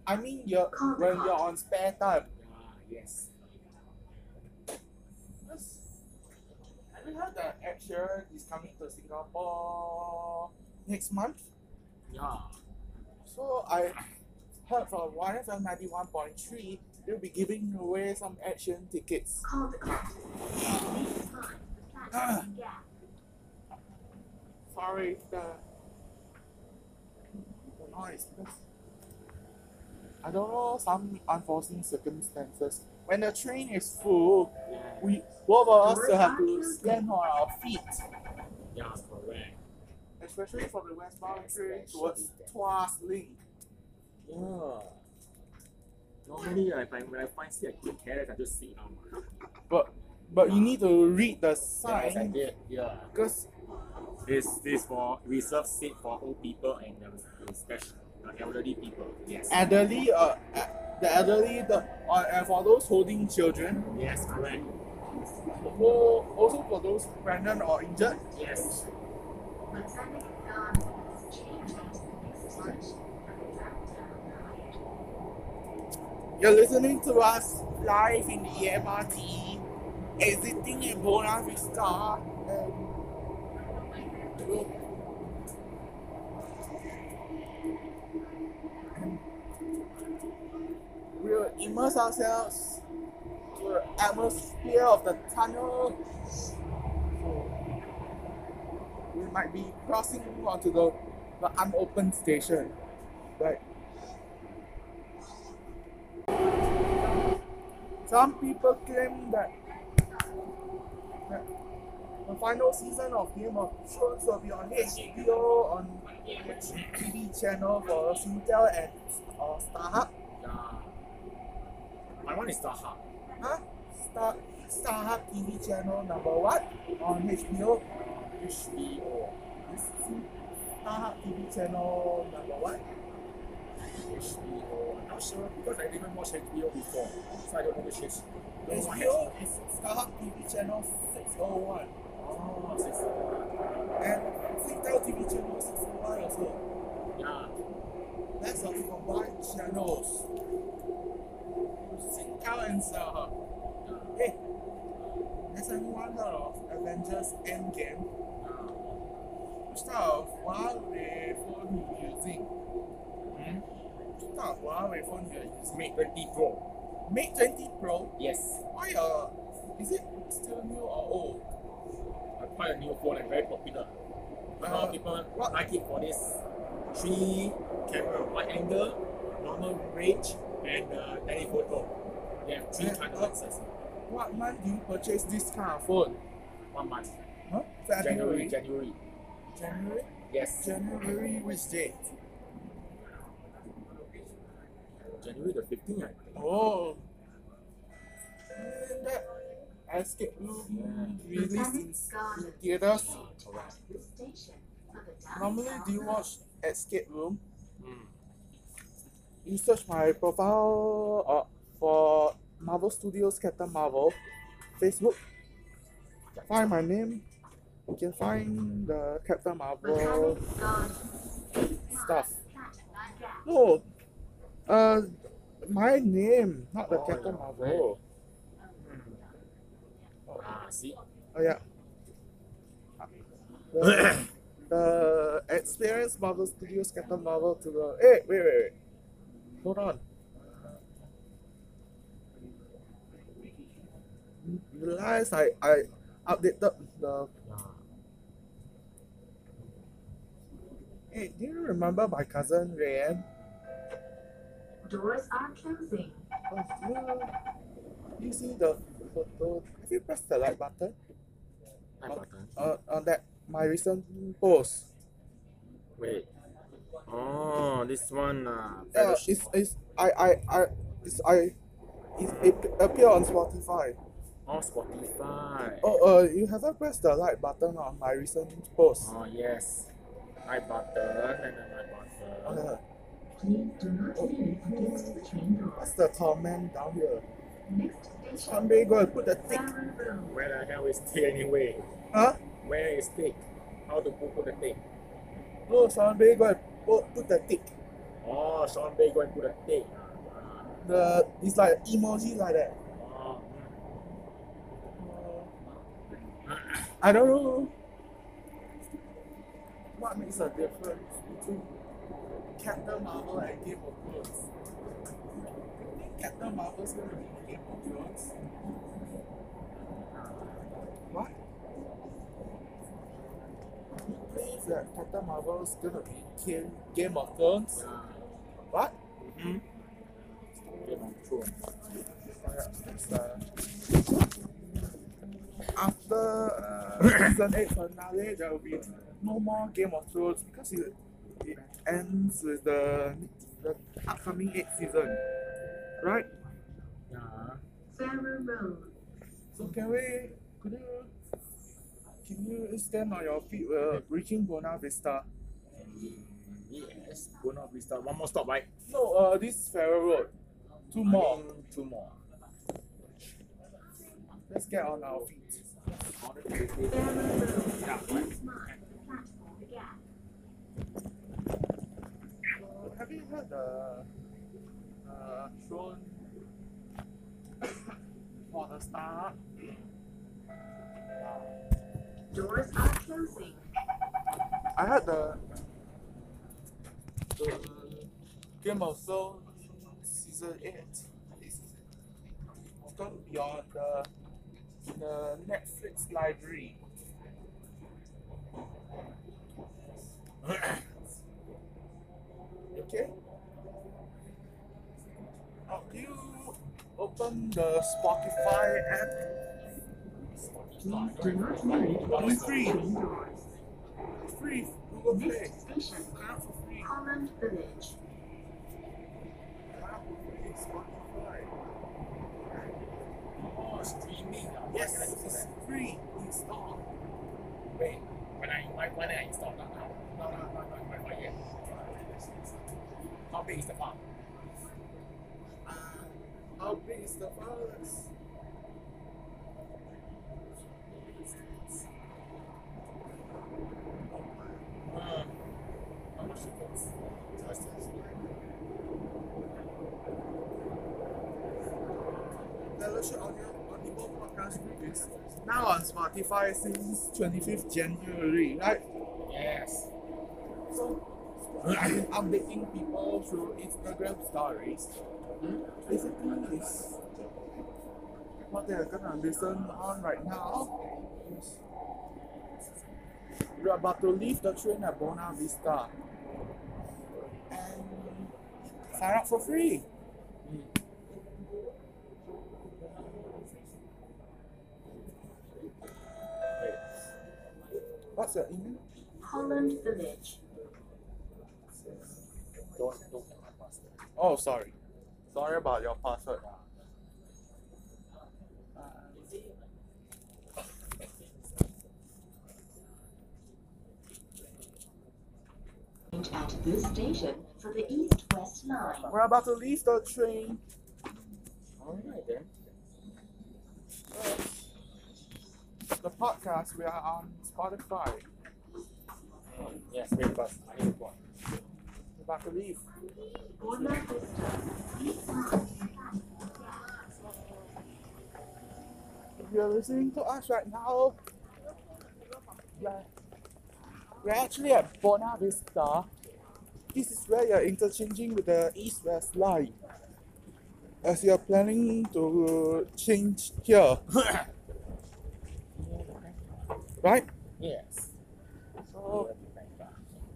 I mean you're when you're on spare time. Yeah, yes. Because have you heard that Ed Sheeran is coming to Singapore next month? Yeah. So I heard from YFM 91.3 they'll be giving away some Ed Sheeran tickets. Call the contact. Ah. Time. Platform gap. Sorry, the, the noise. Because I don't know some unforeseen circumstances. When the train is full, we both of us will have to stand on our feet. Yeah, correct. Especially from the westbound train towards Tuas Link. Yeah. Normally, I find, when I find see a good carrot, I just sit down. But but you need to read the Yes, I sign did. Yeah. because This this for reserved seat for old people and the, the special uh, elderly people. Yes. elderly, uh, uh, the elderly, the uh, for those holding children, yes, correct. for, also for those pregnant or injured. Yes. Mechanic guard. Change at next station. You're listening to us live in the MRT, exiting in Buona Vista. We'll immerse ourselves to the atmosphere of the tunnel. We might be crossing onto the, the unopened station. Right. Some people claim that, that the final season of Game of Thrones will be on HBO on TV channel for Singtel and uh, StarHub. Yeah. My one is StarHub. Huh? Star StarHub TV channel number what on HBO? HBO. StarHub TV channel number what? HBO. I'm not sure because I didn't watch HBO before, so I don't know which is. HBO is StarHub TV channel 601. Oh. And Singtel TV channel 601 also. Yeah. That's a combined channels. Singtel and StarHub. Hey, has anyone heard of Avengers Endgame? Which type of Huawei phone you using? Hmm? Which type of Huawei phone you using? Mate 20 Pro. Mate 20 Pro? Yes. Why uh, is it still new or old? Quite a new phone and very popular. A lot Uh, of people what- like it for this three camera wide angle, normal range, and uh, telephoto. They have three kind of uh, lenses. What month do you purchase this kind of phone? One month. Huh? January. February? January. January? Yes. January which date? January the 15th, I think. Oh. And that Escape Room released in, theaters. Correct. The station for the Normally, do you watch Escape Room? Mm. You search my profile uh, for Marvel Studios Captain Marvel, Facebook. Find my name. You can find the Captain Marvel stuff. No, uh, my name, not the Oh, Captain. Marvel. Ah, see? Oh yeah. The, the experience Marvel Studios Captain Marvel to the hey wait wait wait. Hold on. Realize I I updated the Hey, do you remember my cousin Rayan? Doors are closing. Oh, you, you see the photo? Have you pressed the like button? Like button. Uh, on that my recent post. Wait. Oh, this one. Uh, Yeah, it's, it's I I I it's I it, it appear on Spotify. Oh, Spotify. Oh, uh, you haven't pressed the like button on my recent post. Oh, yes. My button and then my button. Okay. Please do not lean against the train. What's the comment down here? Somebody go and put the tick. Where the hell is tick anyway? Huh? Where is tick? How to put, put the tick? No, somebody go and put, put the tick. Oh, Sean Bay go and put a tick. The it's like emoji like that. oh, I don't know. What makes a difference between Captain Marvel and Game of Thrones? Captain Marvel's gonna be in Game of Thrones? What? Think that Captain Marvel's gonna be in Game of Thrones? What? mm-hmm. Game of Thrones. After uh, season 8 finale, there will be no more Game of Thrones because it, it ends with the, the upcoming 8th season. Right? Yeah. Farrer Road. So can we, could you, can you stand on your feet uh, reaching Buona Vista? Yes. Buona Vista. One more stop, right? No, uh, this is Farrer Road. Two more. I two more. Let's get on our feet. Yeah, right. Please mind the platform gap. Have you heard the uh, Uh, throne for the start? Doors are closing. I had the the Game of Thrones season eight is it's going to be on the the Netflix library. okay. Oh, you open the Spotify app? Please do not lean It's against the free. train doors. Free Google Play. Next station, App for free. Holland Village. App for free. Spotify. Oh, streaming. Why Yes, can I do it's that? free. Install. Wait, when I why, when I install that now? No, no, no, no, Wi-Fi yet. How big is the farm? Uh, how big is the virus? How much it costs? Just as Fellowship Audio Audible Podcast Group now on Spotify since 25th January, right? Yes. So, I've been updating people through Instagram stories. Basically, it's what they're gonna listen on right now. is We're about to leave the train at Buona Vista and sign up for free. Wait. What's your email? Holland Village. Don't don't get my password. Oh, sorry. Sorry about your password. At this station for the east-west line. We're about to leave the train. Alright then. The podcast, we are on Spotify. Yes, wait first. I need to go. We're about to leave. Buona Vista. Please mind the platform gap. If you're listening to us right now, yeah, we're actually at Buona Vista. This is where you're interchanging with the East West line. As you're planning to change here, right? Yes. So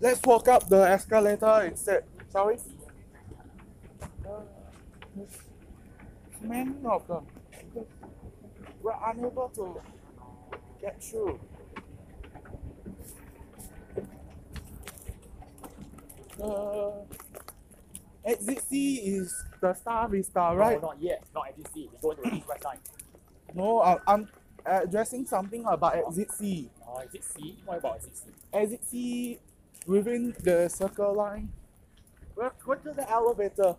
let's walk up the escalator instead, shall we? Uh, many of them. We're unable to get through. The exit C is the Star Vista, right? No, not yet. Not at DC. It's going to the west line. No, I- I'm addressing something about exit C. Oh, is it C? What about is it C? Exit C within the circle line. We're going to the elevator.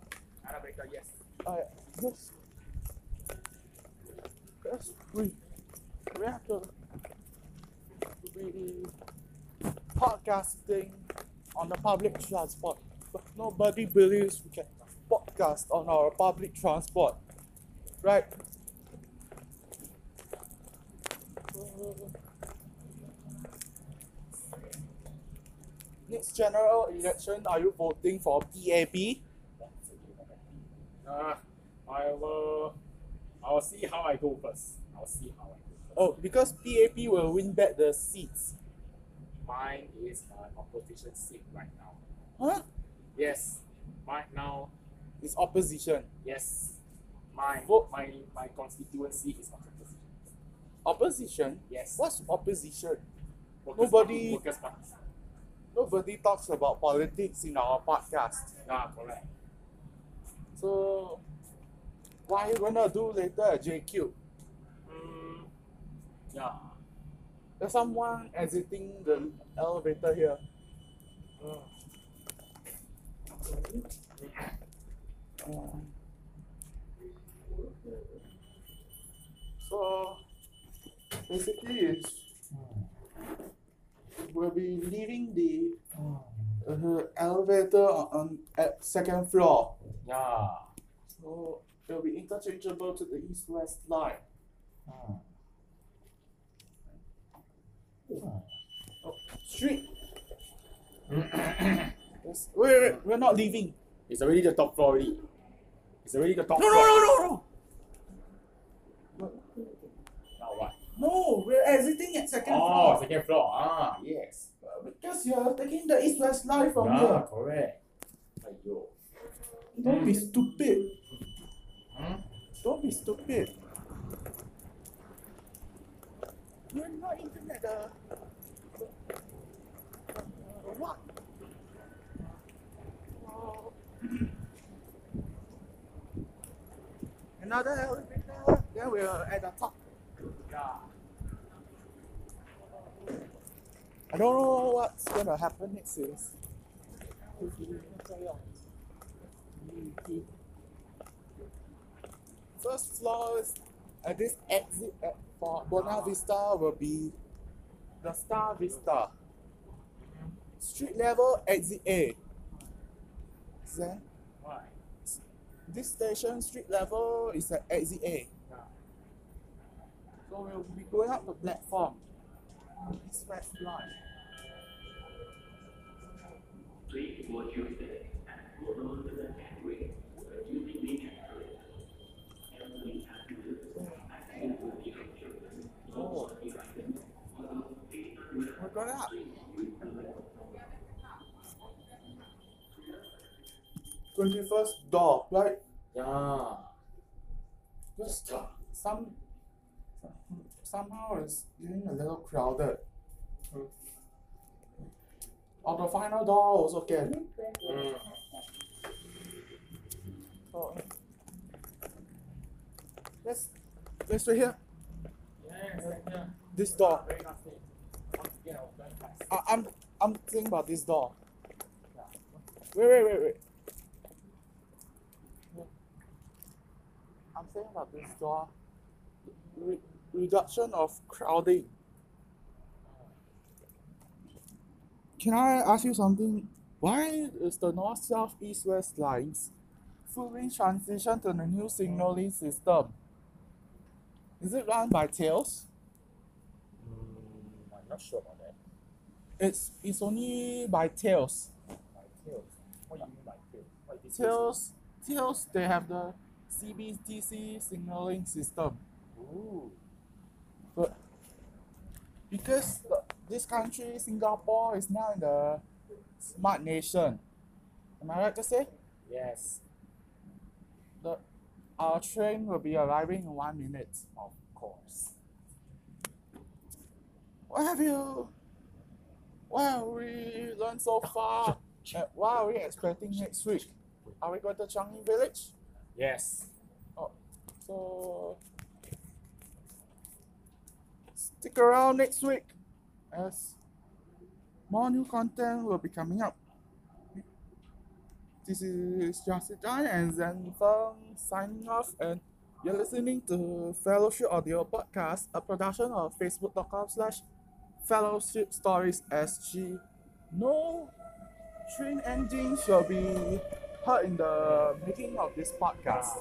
Elevator, yes. Uh, yes. Yes, we, we have to be podcasting on the public transport, but nobody believes we can podcast on our public transport, right? Next general election, are you voting for PAP? Uh, I will. I will see how I go first. I'll see how I go first. Oh, because PAP will win back the seats. Mine is an opposition seat right now. Huh? Yes, right now, It's opposition. yes. My Vote- my my constituency is opposition. Opposition? Yes. What's opposition? Workers' Nobody- Party, Workers' Party. Nobody talks about politics in our podcast. Yeah, correct. So, what are you gonna do later at JQ? Mm, yeah. There's someone exiting the elevator here. Um, so, basically, it's we'll be leaving the uh, elevator on, on at second floor. Yeah. So it'll be interchangeable to the east-west line. Oh, street. yes. Wait, wait, wait, we're not leaving. It's already the top floor already. It's already the top No, floor. no, no, no, no. Now what? No, we're exiting at second Oh, floor. second floor. Ah, yes. Because you're taking the east-west line from yeah, here. correct. Aiyo. Don't be stupid. Hmm? Don't be stupid. You're not even at the. the- the what? Oh. Another elevator. Then we're at the top. Yeah. I don't know what's gonna happen next is. First floor is at this exit at, for Buona Vista will be the Star Vista. Street level exit A. Is? Why? This station street level is at exit A. So we'll be going up the platform. This west line. Oh. We're going up. Twenty-first door, right? Yeah. Just some somehow it's getting a little crowded. Mm. On the final door also can. Mm. Oh. Let's let's wait here. Yes, yeah. This door. Very nasty. Once again, I was going fast. I, I'm I'm thinking about this door. Wait wait wait wait. I'm saying about this door. Re- reduction of crowding. Can I ask you something? Why is the north, south, east, west lines fully transition to the new signaling system? Is it run by Thales? Mm, I'm not sure about that. It's it's only by Thales. By Thales. What do you mean by Thales? What is? Thales, Thales, they have the CBTC signaling system. Ooh. But because the, this country, Singapore, is now in the smart nation. Am I right to say? Yes. The our train will be arriving in one minute. Of course. What have you? What have we learned so far? What are we expecting next week? Are we going to Changi Village? Yes. Oh, so stick around next week as more new content will be coming up. This is Jessica and Zen Feng signing off, and you're listening to Fellowship Audio Podcast, a production of facebook.com slash Fellowship Stories SG. No train engine shall be heard in the making of this podcast.